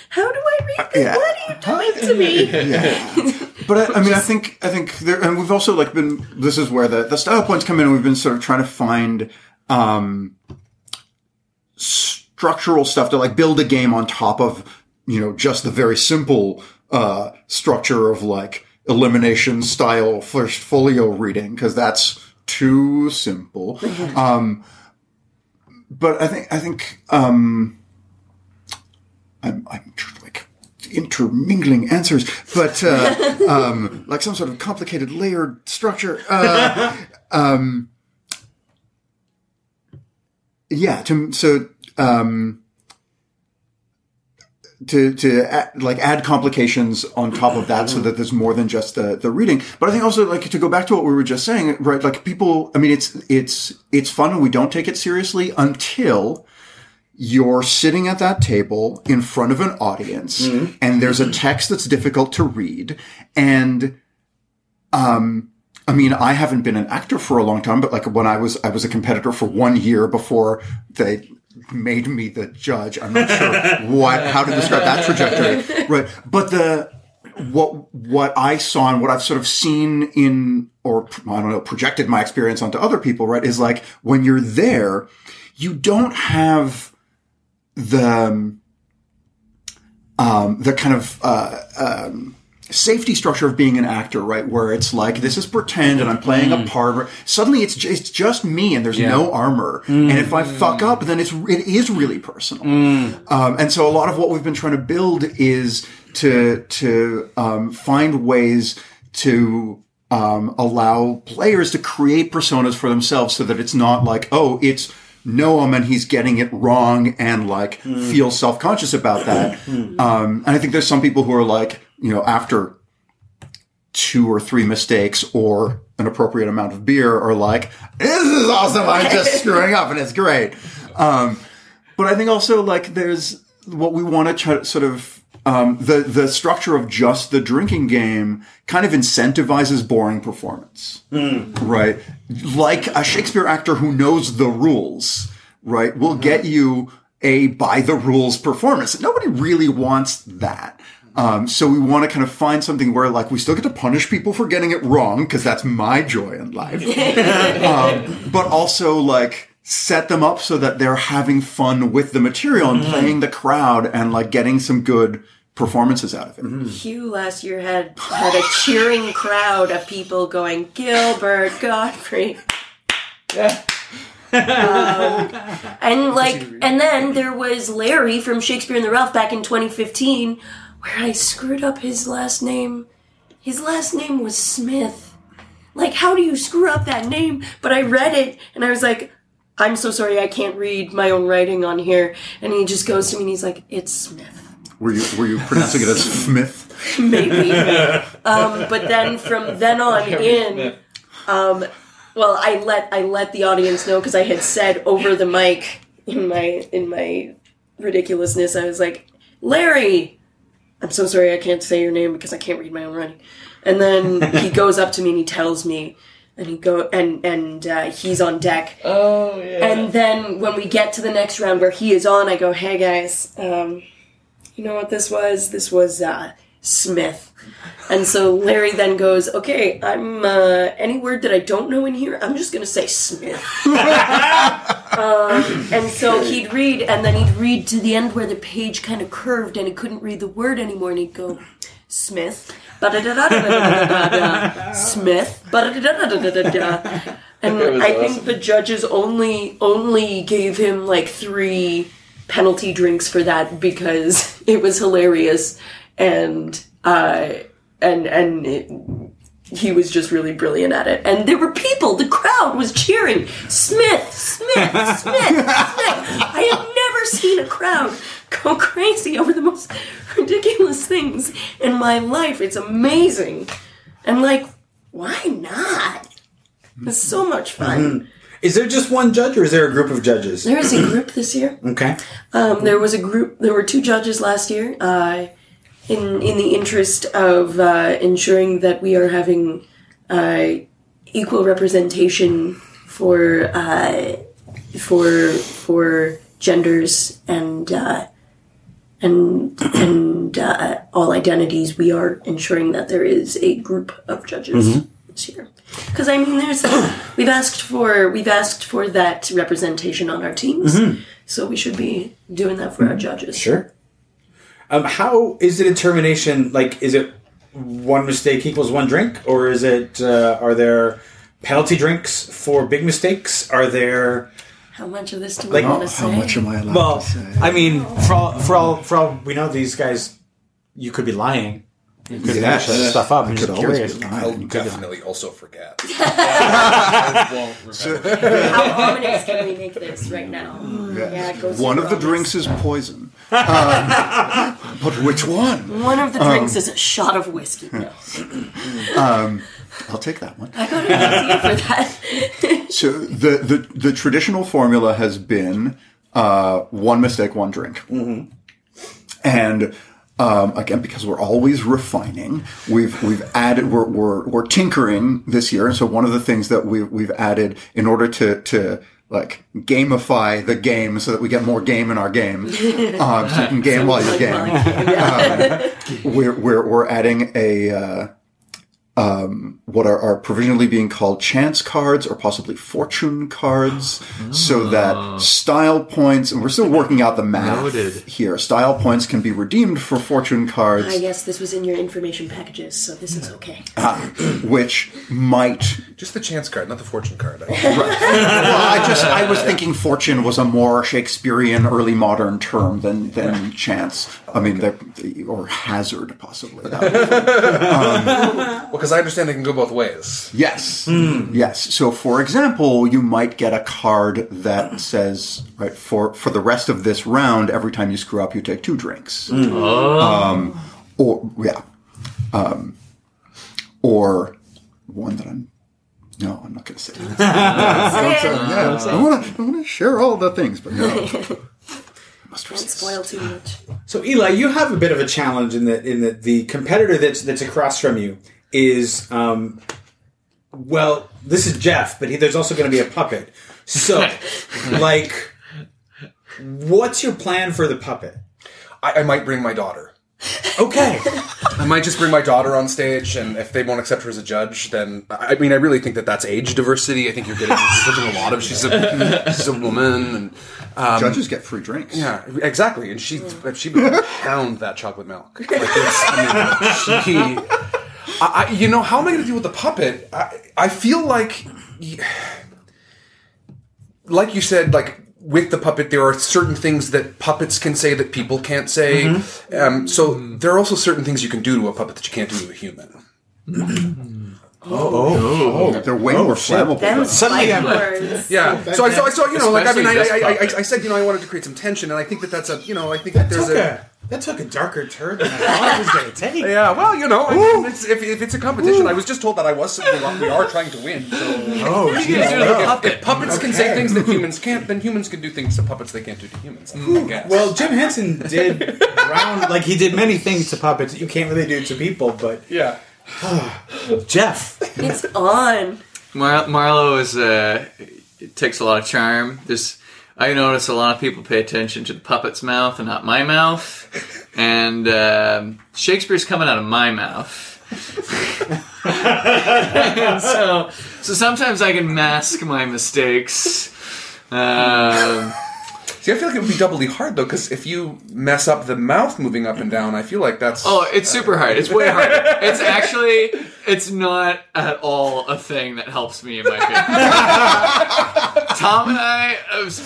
How do I read this? Yeah. What are you doing to me? Yeah. But I, I mean, I think I think there, and we've also like been. This is where the the style points come in. and We've been sort of trying to find um, structural stuff to like build a game on top of you know just the very simple uh, structure of like elimination style first folio reading because that's too simple. um, but I think I think um, I'm, I'm like intermingling answers, but uh, um, like some sort of complicated layered structure. Uh, um, yeah. To, so um, to to add, like add complications on top of that, so that there's more than just the the reading. But I think also like to go back to what we were just saying, right? Like people, I mean, it's it's it's fun and we don't take it seriously until you're sitting at that table in front of an audience and there's a text that's difficult to read and um I mean, I haven't been an actor for a long time, but like when I was, I was a competitor for one year before they made me the judge. I'm not sure what, how to describe that trajectory. Right. But the, what, what I saw and what I've sort of seen in, or I don't know, projected my experience onto other people, right, is like when you're there, you don't have the, um, the kind of, uh, um, safety structure of being an actor, right? Where it's like, this is pretend and I'm playing a part. Suddenly it's just, it's just me and there's no armor. And if I fuck up, then it's, it is really personal. Um, and so a lot of what we've been trying to build is to, to, um, find ways to, um, allow players to create personas for themselves so that it's not like, oh, it's Noam and he's getting it wrong and like feel self conscious about that. Um, and I think there's some people who are like, you know, after two or three mistakes or an appropriate amount of beer are like, this is awesome. I'm just screwing up and it's great. Um, but I think also like there's what we want to try to sort of um, the the structure of just the drinking game kind of incentivizes boring performance, right? Like a Shakespeare actor who knows the rules, right, will get you a by the rules performance. Nobody really wants that. Um, so we want to kind of find something where like we still get to punish people for getting it wrong because that's my joy in life, um, but also like set them up so that they're having fun with the material and playing the crowd and like getting some good performances out of it. Hugh last year had had a cheering crowd of people going Gilbert Gottfried. Um, and like, and then there was Larry from Shakespeare in the Rough back in 2015, where I screwed up his last name. His last name was Smith. Like, how do you screw up that name? But I read it and I was like, I'm so sorry, I can't read my own writing on here. And he just goes to me and he's like, it's Smith. Were you were you pronouncing it as Smith? maybe. um, but then from then on in, um, well, I let I let the audience know because I had said over the mic in my in my ridiculousness, I was like, Larry, I'm so sorry I can't say your name because I can't read my own writing. And then he goes up to me and he tells me, and he go and and uh, he's on deck. Oh yeah. And then when we get to the next round where he is on, I go, "Hey guys, um, you know what this was? This was uh, Smith." And so Larry then goes, "Okay, I'm uh, any word that I don't know in here, I'm just gonna say Smith." and so he'd read, and then he'd read to the end where the page kind of curved, and he couldn't read the word anymore, and he'd go, Smith, Smith, and I think the judges only only gave him like three penalty drinks for that because it was hilarious, and uh, and and he was just really brilliant at it and there were people the crowd was cheering smith smith smith smith i have never seen a crowd go crazy over the most ridiculous things in my life it's amazing and like why not it's so much fun Is there just one judge, or is there a group of judges? there is a group this year Okay. um, there was a group. There were two judges last year. Uh, in in the interest of uh, ensuring that we are having uh, equal representation for uh, for for genders and uh, and and uh, all identities, we are ensuring that there is a group of judges this year. Because I mean, there's we've asked for we've asked for that representation on our teams, so we should be doing that for our judges. Sure. Um, how is the determination? Like, is it one mistake equals one drink, or is it? Uh, are there penalty drinks for big mistakes? Are there? How much of this do we Like, want to How say? much am I allowed Well, to say? I mean, for all, for all for all we know, these guys, you could be lying. You could Yes. make stuff up. I'm I just could always curious. be I'll lying. definitely also forget. won't remember. How ominous can we make this right now? Yeah, it goes One of the drinks is poison. Um, but which one? One of the drinks is a shot of whiskey. No, I'll take that one. I got an idea for that. So the, the, the traditional formula has been uh, one mistake, one drink. And um, again, because we're always refining, we've we've added we're, we're we're tinkering this year, and so one of the things that we we've added in order to to like gamify the game so that we get more game in our game, um, so you can game while you Like, game well, we're we're we're adding a uh, um, what are, are provisionally being called chance cards or possibly fortune cards, so that style points, and we're still working out the math Noted. here. Style points can be redeemed for fortune cards, I guess this was in your information packages, so this is okay. which might. Just the chance card, not the fortune card. Well, I just I was thinking fortune was a more Shakespearean early modern term than than chance. I mean, they're- or hazard possibly. That would- well, because I understand they can go both ways. Yes. Yes. So, for example, you might get a card that says, right, for, for the rest of this round, every time you screw up, you take two drinks. Um, or, yeah. Um, or one that I'm, no, I'm not going to say. that. yeah, I want to I wanna share all the things, but no. Must Don't resist. spoil too much. So Eli, you have a bit of a challenge in that in that the competitor that's that's across from you is um well, this is Jeff, but he, there's also going to be a puppet. So, like, what's your plan for the puppet? I, I might bring my daughter. Okay, I might just bring my daughter on stage, and if they won't accept her as a judge, then I mean, I really think that that's age diversity. I think you're getting you're judging a lot of. She's a she's a woman, and um, Judges get free drinks. yeah, exactly. And she she would pound that chocolate milk. Like it's, I mean, she. I, I, you know, how am I going to deal with the puppet? I, I feel like, like you said, like with the puppet, there are certain things that puppets can say that people can't say. Um, so there are also certain things you can do to a puppet that you can't do to a human. Oh oh they're way more flammable. Them though. Suddenly fight I'm- words. Yeah. So I saw, I saw, you know, like I mean, I, I, I, I, I said, you know, I wanted to create some tension, and I think that that's a, you know, I think that there's took a. a, that took a darker turn than I thought it was going to take. Yeah, well, you know, I mean, it's, if, if it's a competition, I was just told that I was. We are trying to win. So Oh, You geez. do to if, puppet. if puppets can say things that humans can't, then humans can do things to puppets they can't do to humans. I guess. Well, Jim Henson did round like he did many things to puppets that you can't really do to people, but yeah. Jeff, It's on. Mar- Marlowe is uh, it takes a lot of charm. There's I notice a lot of people pay attention to the puppet's mouth and not my mouth, and um, Shakespeare's coming out of my mouth. And so, so sometimes I can mask my mistakes. Um, See, I feel like it would be doubly hard though, because if you mess up the mouth moving up and down, I feel like that's. oh, it's super hard. It's way harder. It's actually, it's not at all a thing that helps me in my game. Tom and I,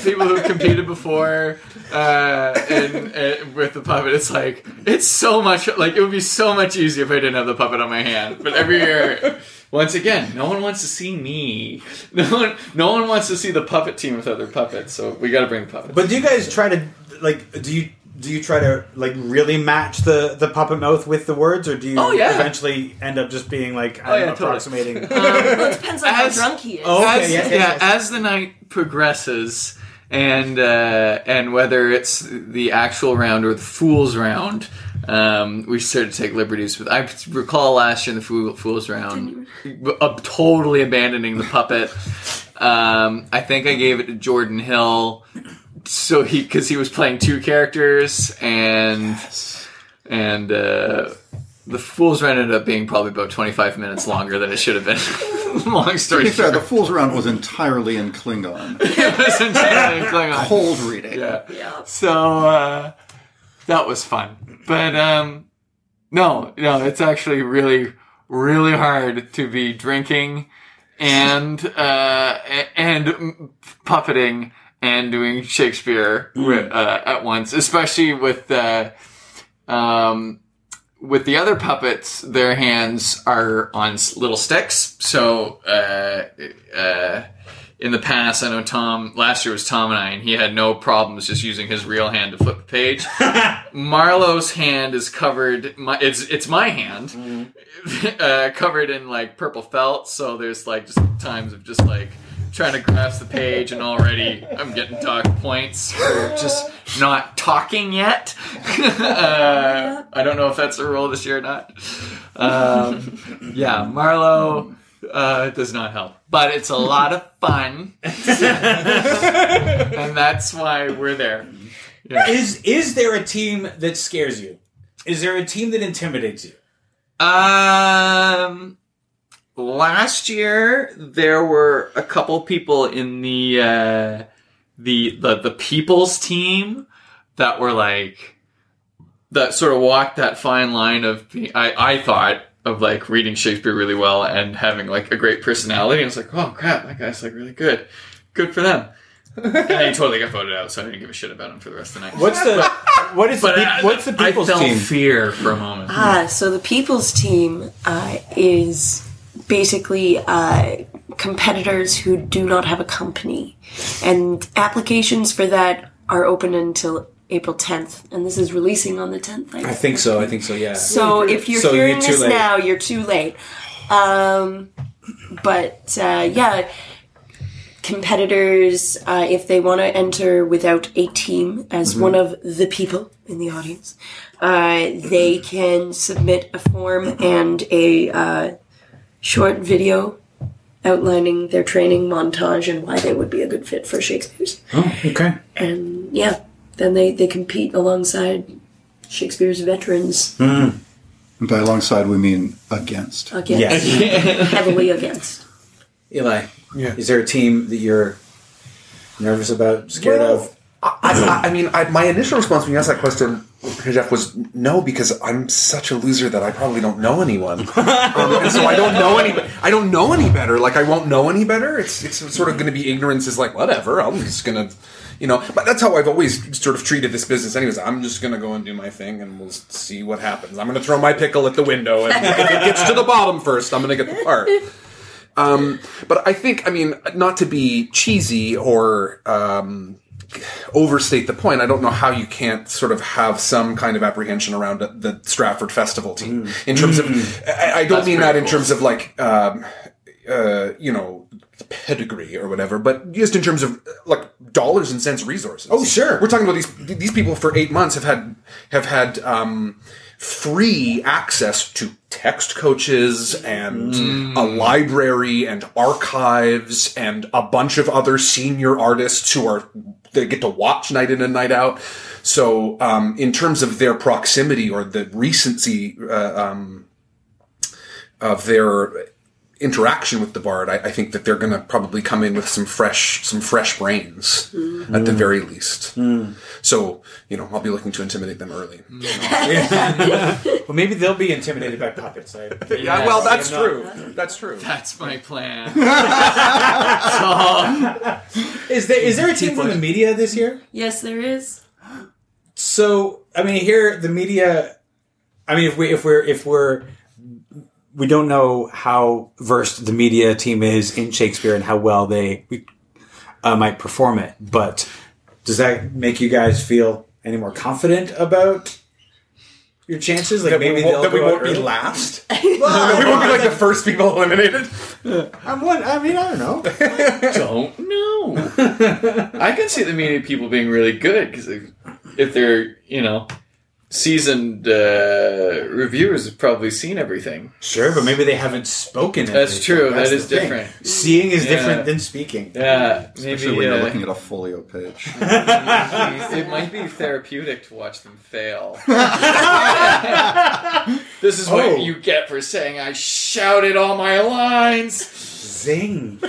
people who've competed before, uh, and, and with the puppet, it's like it's so much like it would be so much easier if I didn't have the puppet on my hand. But every year, once again, no one wants to see me. No one, no one wants to see the puppet team with other puppets. So we got to bring puppets. but do you guys try to like do you do you try to like really match the the puppet mouth with the words, or do you Oh, yeah. eventually end up just being like Oh, I'm yeah, totally. approximating? Well, it depends on how drunk he is. Oh, okay, as, yes, yeah, yes, yes. as the night progresses, and uh, and whether it's the actual round or the fool's round, um, we started to take liberties with. I recall last year in the fool, fool's round, uh, totally abandoning the puppet. Um, I think I gave it to Jordan Hill, so he because he was playing two characters and and. Uh, the Fool's Round ended up being probably about 25 minutes longer than it should have been. Long To story be fair, short. the Fool's Round was entirely in Klingon. it was entirely Klingon. Cold reading. Yeah. Yeah. So uh, that was fun, but um, no, no, it's actually really, really hard to be drinking and uh, and puppeting and doing Shakespeare wi- uh, at once, especially with uh, um, with the other puppets, their hands are on little sticks. So, uh, uh, in the past, I know Tom, last year was Tom and I, and he had no problems just using his real hand to flip the page. Marlowe's hand is covered, my, it's, it's my hand, uh, covered in like purple felt. So there's like just times of just like trying to grasp the page, and already I'm getting dock points for just not talking yet. uh, I don't know if that's a rule this year or not. Um, yeah, Marlowe uh, it does not help, but it's a lot of fun, and that's why we're there. Yeah. Is is there a team that scares you? Is there a team that intimidates you? Um, last year there were a couple people in the uh, the the the people's team that were like that sort of walked that fine line of being, I I thought of like reading Shakespeare really well and having like a great personality. And was like, oh crap, that guy's like really good. Good for them. and he totally got voted out, so I didn't give a shit about him for the rest of the night. What's the what is the, But peop- I- what's the I people's felt team? fear for a moment. Ah, so the People's Team uh, is basically uh, competitors who do not have a company. And applications for that are open until April 10th. And this is releasing on the 10th. I I think. so. I think so. Yeah. So if you're So you're hearing this late. now, you're too late. Um, but uh, yeah, competitors, uh, if they want to enter without a team as Mm-hmm. one of the people in the audience, uh, they can submit a form and a uh, short video outlining their training montage and why they would be a good fit for Shakesbeer's. Oh, okay. And yeah, then they, they compete alongside Shakesbeer's veterans And by alongside, we mean against. against Yes. heavily against. Eli. Yeah. Is there a team that you're nervous about, scared Well, of? I, I, I mean, I, my initial response when you asked that question, Jeff, was no, because I'm such a loser that I probably don't know anyone, um, and so I don't know any. I don't know any better. Like I won't know any better. It's it's sort of going to be ignorance. Is like whatever. I'm just gonna, you know. But that's how I've always sort of treated this business. Anyways, I'm just gonna go and do my thing, and we'll see what happens. I'm gonna throw my pickle at the window, and if it gets to the bottom first, I'm gonna get the part. Um, but I think, I mean, not to be cheesy or um, overstate the point, I don't know how you can't sort of have some kind of apprehension around the- Stratford Festival team in terms of. I, I don't That's mean that in cool. terms of like, um, uh, you know, pedigree or whatever, but just in terms of uh, like dollars and cents resources. Oh, sure. We're talking about these these people for eight months have had have had um, free access to text coaches and a library and archives and a bunch of other senior artists who are they get to watch night in and night out. So, um, in terms of their proximity or the recency uh, um, of their interaction with the bard, I, I think that they're going to probably come in with some fresh, some fresh brains at the very least. Hmm. So, you know, I'll be looking to intimidate them early. Well, maybe they'll be intimidated by puppets. I, Yeah, well, that's I'm not- true. That's true. That's my plan. Is there is there a team from the media this year? Yes, there is. So I mean, here the media. I mean, if we if we're if we're we don't know how versed the media team is in Shakespeare and how well they uh, might perform it, but does that make you guys feel any more confident about your chances? Like That maybe we won't, that we won't be early? last. that we won't be like the first people eliminated. I'm one. I mean, I don't know. don't know. I can see the media people being really good because if, if they're, you know, seasoned uh, reviewers have probably seen everything. Sure, but maybe they haven't spoken. That's before. true. That's That is thing. different. Seeing is Yeah. different than speaking. Yeah, Especially maybe when you're uh, looking at a folio page. it might be therapeutic to watch them fail. this is what Oh. you get for saying I shouted all my lines. Zing. By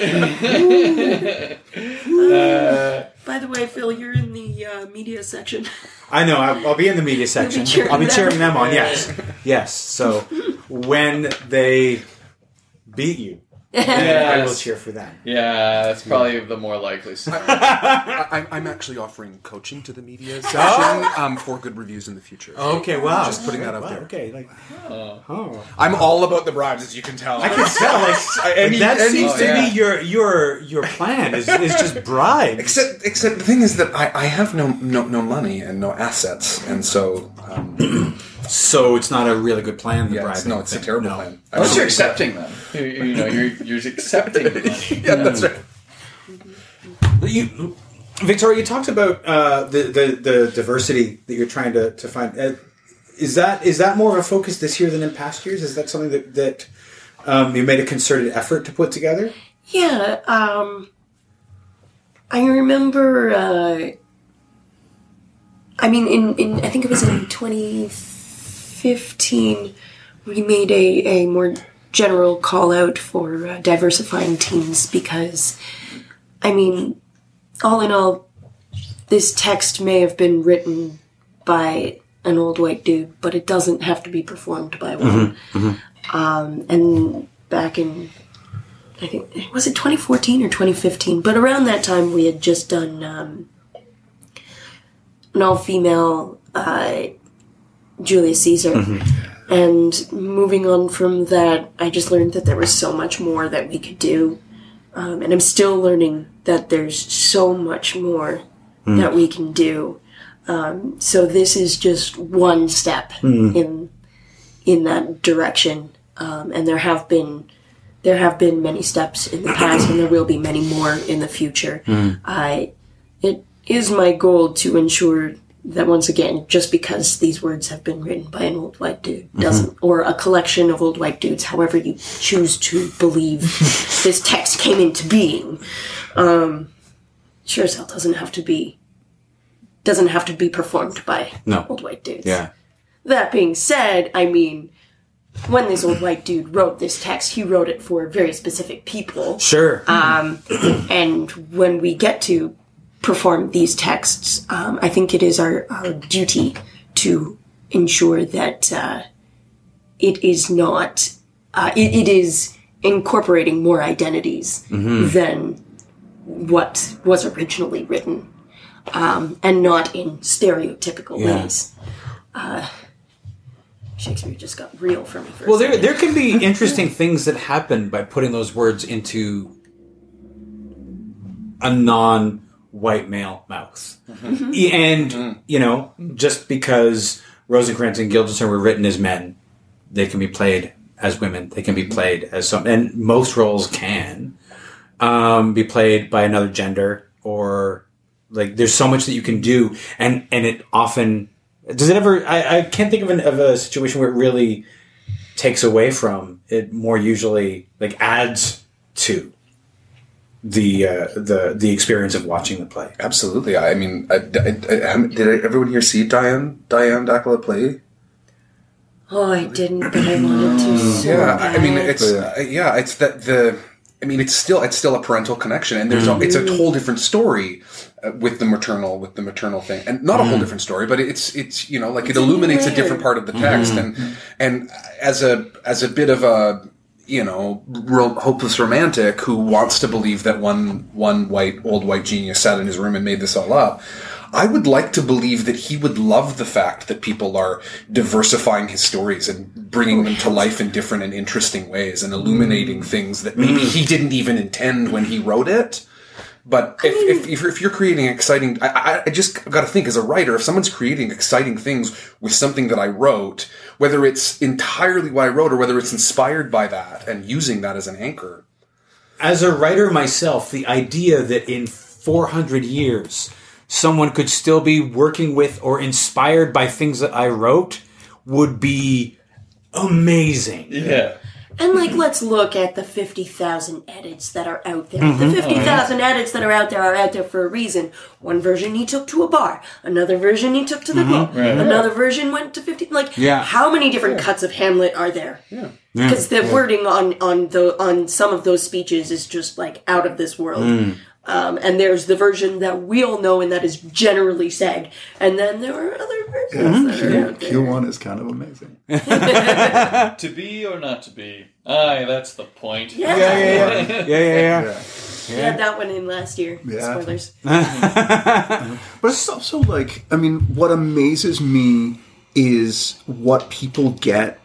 the way, Phil, you're in the uh, media section. I know. I'll, I'll be in the media section. cheering I'll be cheering them on. Yes, yes. So when they beat you, I will cheer for them. Yeah, that's probably the more likely scenario. I, I'm, I'm actually offering coaching to the media section um, for good reviews in the future. Okay. Wow. Just putting that out Wow, there. Okay. Like. Oh. Oh. I'm all about the bribes, as you can tell. I can tell. Like, Any- that any- seems Oh, to yeah. be your your your plan is, is just bribes. Except, except the thing is that I, I have no, no no money and no assets, and so um, so it's not a really good plan. The yeah, it's, no, it's a terrible No. plan. Unless you're accepting them. You, you know, you're, you're accepting them. yeah, that's right. You, Victoria, you talked about uh, the, the the diversity that you're trying to to find. Uh, is that is that more of a focus this year than in past years? Is that something that that um, you made a concerted effort to put together? Yeah, um, I remember. Uh, I mean, in, in I think it was in 2015, we made a, a more general call out for uh, diversifying teams because, I mean, all in all, this text may have been written by an old white dude, but it doesn't have to be performed by one. Um, and back in I think was it 2014 or 2015, but around that time we had just done um, an all-female uh, Julius Caesar, and moving on from that, I just learned that there was so much more that we could do, um, and I'm still learning that there's so much more that we can do. Um, so this is just one step in in that direction, um, and there have been there have been many steps in the past, and there will be many more in the future. I it is my goal to ensure that once again, just because these words have been written by an old white dude doesn't, or a collection of old white dudes, however you choose to believe this text came into being, um, sure as hell doesn't have to be doesn't have to be performed by No. old white dudes. Yeah. That being said, I mean, when this old white dude wrote this text, he wrote it for very specific people. Sure. Um, And when we get to perform these texts, um, I think it is our, our duty to ensure that uh, it is not, uh, it, it is incorporating more identities than what was originally written, um, and not in stereotypical Yeah. ways. Uh, Shakespeare just got real for me. For a Well, there there can be interesting things that happen by putting those words into a non-white male mouth, mm-hmm. E- and mm-hmm. you know, just because Rosencrantz and Guildenstern were written as men, they can be played as women. They can be mm-hmm. played as some, and most roles can um, be played by another gender or like. There's so much that you can do, and and it often does it ever. I, I can't think of, an, of a situation where it really takes away from it more usually like adds to the uh, the the experience of watching the play. Absolutely. I mean, I, I, I, did everyone here see Diane Diane D'Aquila play? Oh, I didn't, but I wanted to. So Yeah, I I mean, it's uh, yeah, it's that the. I mean, it's still it's still a parental connection, and there's a, it's a whole different story uh, with the maternal with the maternal thing, and not a whole different story, but it's it's you know like it a new illuminates a different part of the text, and and as a as a bit of a you know real hopeless romantic who wants to believe that one one white old white genius sat in his room and made this all up. I would like to believe that he would love the fact that people are diversifying his stories and bringing them to life in different and interesting ways and illuminating mm. things that maybe he didn't even intend when he wrote it. But if, if, if, you're, if you're creating exciting, I, I, I just got to think as a writer, if someone's creating exciting things with something that I wrote, whether it's entirely what I wrote or whether it's inspired by that and using that as an anchor, As a writer myself, the idea that in 400 years someone could still be working with or inspired by things that I wrote would be amazing. Yeah. And like, let's look at the fifty thousand edits that are out there. Mm-hmm. The oh, fifty thousand edits that are out there are out there for a reason. One version he took to a bar, another version he took to the mm-hmm. club, another version went to fifty. Like, Yeah. how many different cuts of Hamlet are there? Yeah, because the wording on on the on some of those speeches is just like out of this world. Mm. Um, and there's the version that we all know and that is generally said, and then there are other versions that are out there. Q1 is kind of amazing. To be or not to be? Aye, that's the point. Yeah, Yeah, yeah, yeah. yeah, yeah, yeah. We had that one in last year. Yeah. Spoilers. But it's also like, I mean, what amazes me is what people get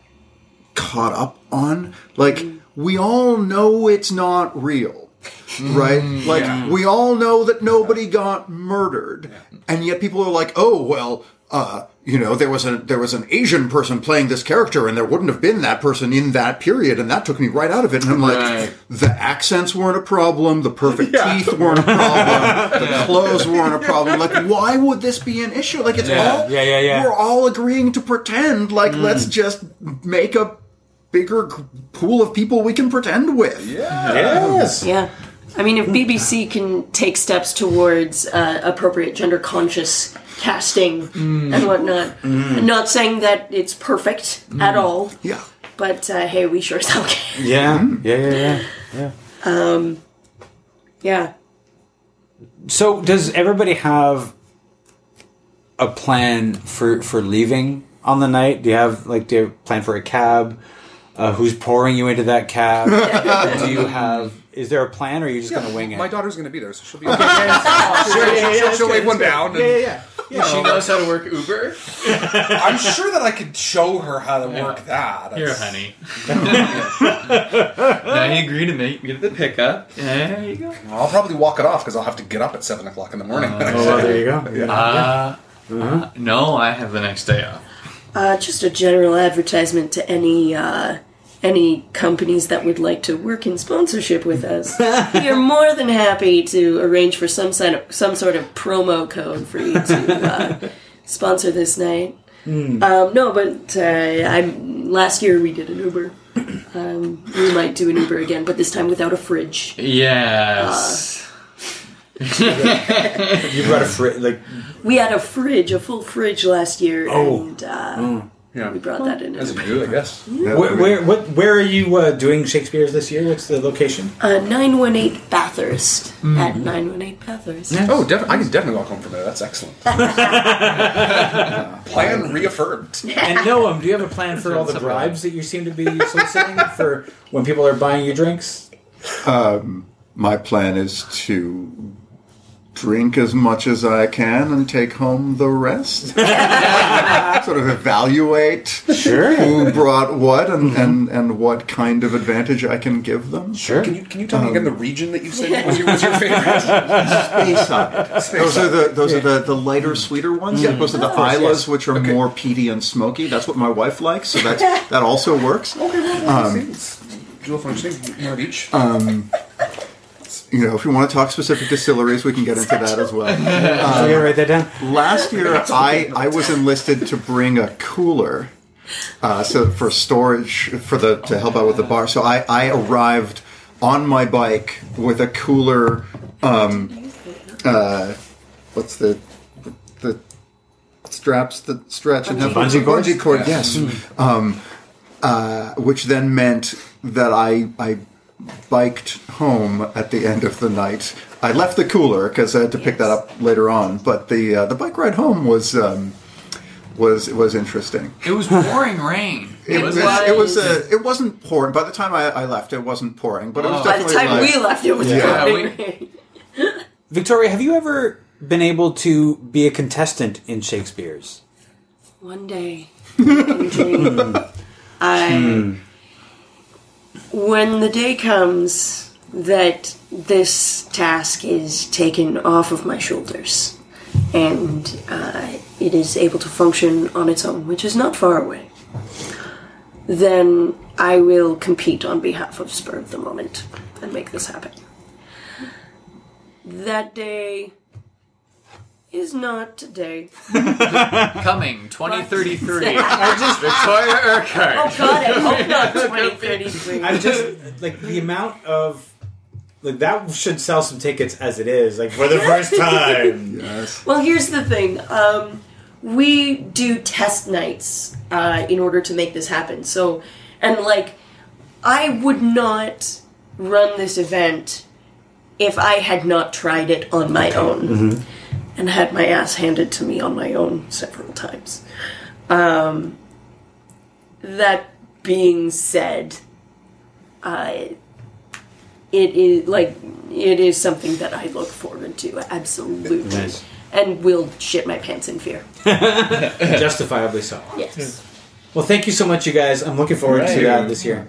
caught up on. Like, we all know it's not real, right? Like, we all know that nobody got murdered, and yet people are like, oh, well, uh, you know, there was a there was an Asian person playing this character, and there wouldn't have been that person in that period, and that took me right out of it. And I'm like, Right. the accents weren't a problem, the perfect Yeah. teeth weren't a problem, the clothes weren't a problem. Like, why would this be an issue? Like, it's Yeah. all Yeah, yeah, yeah. We're all agreeing to pretend. Like, let's just make a bigger pool of people we can pretend with. Yes. Yeah. I mean, if BBC can take steps towards uh, appropriate gender conscious casting mm. and whatnot, mm. I'm not saying that it's perfect mm. at all, Yeah. but uh, hey, we sure as hell can. Yeah. Yeah. Yeah. Yeah. Um, yeah. So, does everybody have a plan for for leaving on the night? Do you have like do you have a plan for a cab? Uh, who's pouring you into that cab? do you have? Is there a plan, or are you just gonna wing it? My daughter's going to be there, so she'll be. Okay, she'll, she'll, she'll wave one down. And yeah, yeah. She knows how to work Uber. I'm sure that I could show her how to work that. Here, honey. now you agree to meet me at the pickup. There you go. I'll probably walk it off because I'll have to get up at seven o'clock in the morning. Oh, well, there you go. Uh, uh, no, I have the next day off. Uh, just a general advertisement to any uh, any companies that would like to work in sponsorship with us. we are more than happy to arrange for some sort of some sort of promo code for you to uh, sponsor this night. Um, no, but uh, I last year we did an Uber. Um, we might do an Uber again, but this time without a fridge. Yes. You brought a fridge, like We had a fridge, a full fridge last year, Oh. and uh, Yeah. we brought that in. That's a new, I guess. where, where what where are you uh, doing Shakesbeer's this year? What's the location? Uh, 918 Bathurst. At 918 Bathurst. Oh, def- I can definitely walk home from there. That's excellent. Plan reaffirmed. And Noam, do you have a plan for all the bribes that you seem to be soliciting for when people are buying you drinks? My plan is to drink as much as I can and take home the rest. sort of evaluate Sure. who brought what and, and, and what kind of advantage I can give them. Sure. Can you can you tell me again the um, region that you said was your, was your favorite? Speyside. Those are the those are the, the lighter, sweeter ones. Yeah, those are the Islays, yes. which are more peaty and smoky. That's what my wife likes, so that's that also works. Um, Jewel functioning, more of each. Um, You know, if you want to talk specific distilleries, we can get into that as well. I'm gonna write that down. Last year, I, I was enlisted to bring a cooler, uh, so for storage for the to help out with the bar. So I, I arrived on my bike with a cooler. Um, uh, what's the the straps that stretch and have Bungee cords? Bungee cord, yes. Um, uh, which then meant that I I biked home at the end of the night. I left the cooler because I had to pick that up later on, but the uh, the bike ride home was um, was was interesting. It was pouring rain. It, was was, was. it was uh, it wasn't pouring. By the time I, I left, it wasn't pouring, but it was Oh. By the definitely time like, we left, it was Yeah, pouring we- rain. Victoria, have you ever been able to be a contestant in Shakesbeer's? One day, in dream, I. When the day comes that this task is taken off of my shoulders, and uh, it is able to function on its own, which is not far away, then I will compete on behalf of Spur of the Moment and make this happen. That day is not today. coming 2033. I just Victoria Urquhart. Oh God, I hope not 2033. I'm just like the amount of like that should sell some tickets as it is, like for the first time. Yes. Well, here's the thing. Um, we do test nights uh, in order to make this happen. So, and like, I would not run this event if I had not tried it on my own and had my ass handed to me on my own several times. Um, that being said, I. It is like it is something that I look forward to absolutely, Nice. and will shit my pants in fear. Justifiably so. Yes. Well, thank you so much, you guys. I'm looking forward to uh, this year.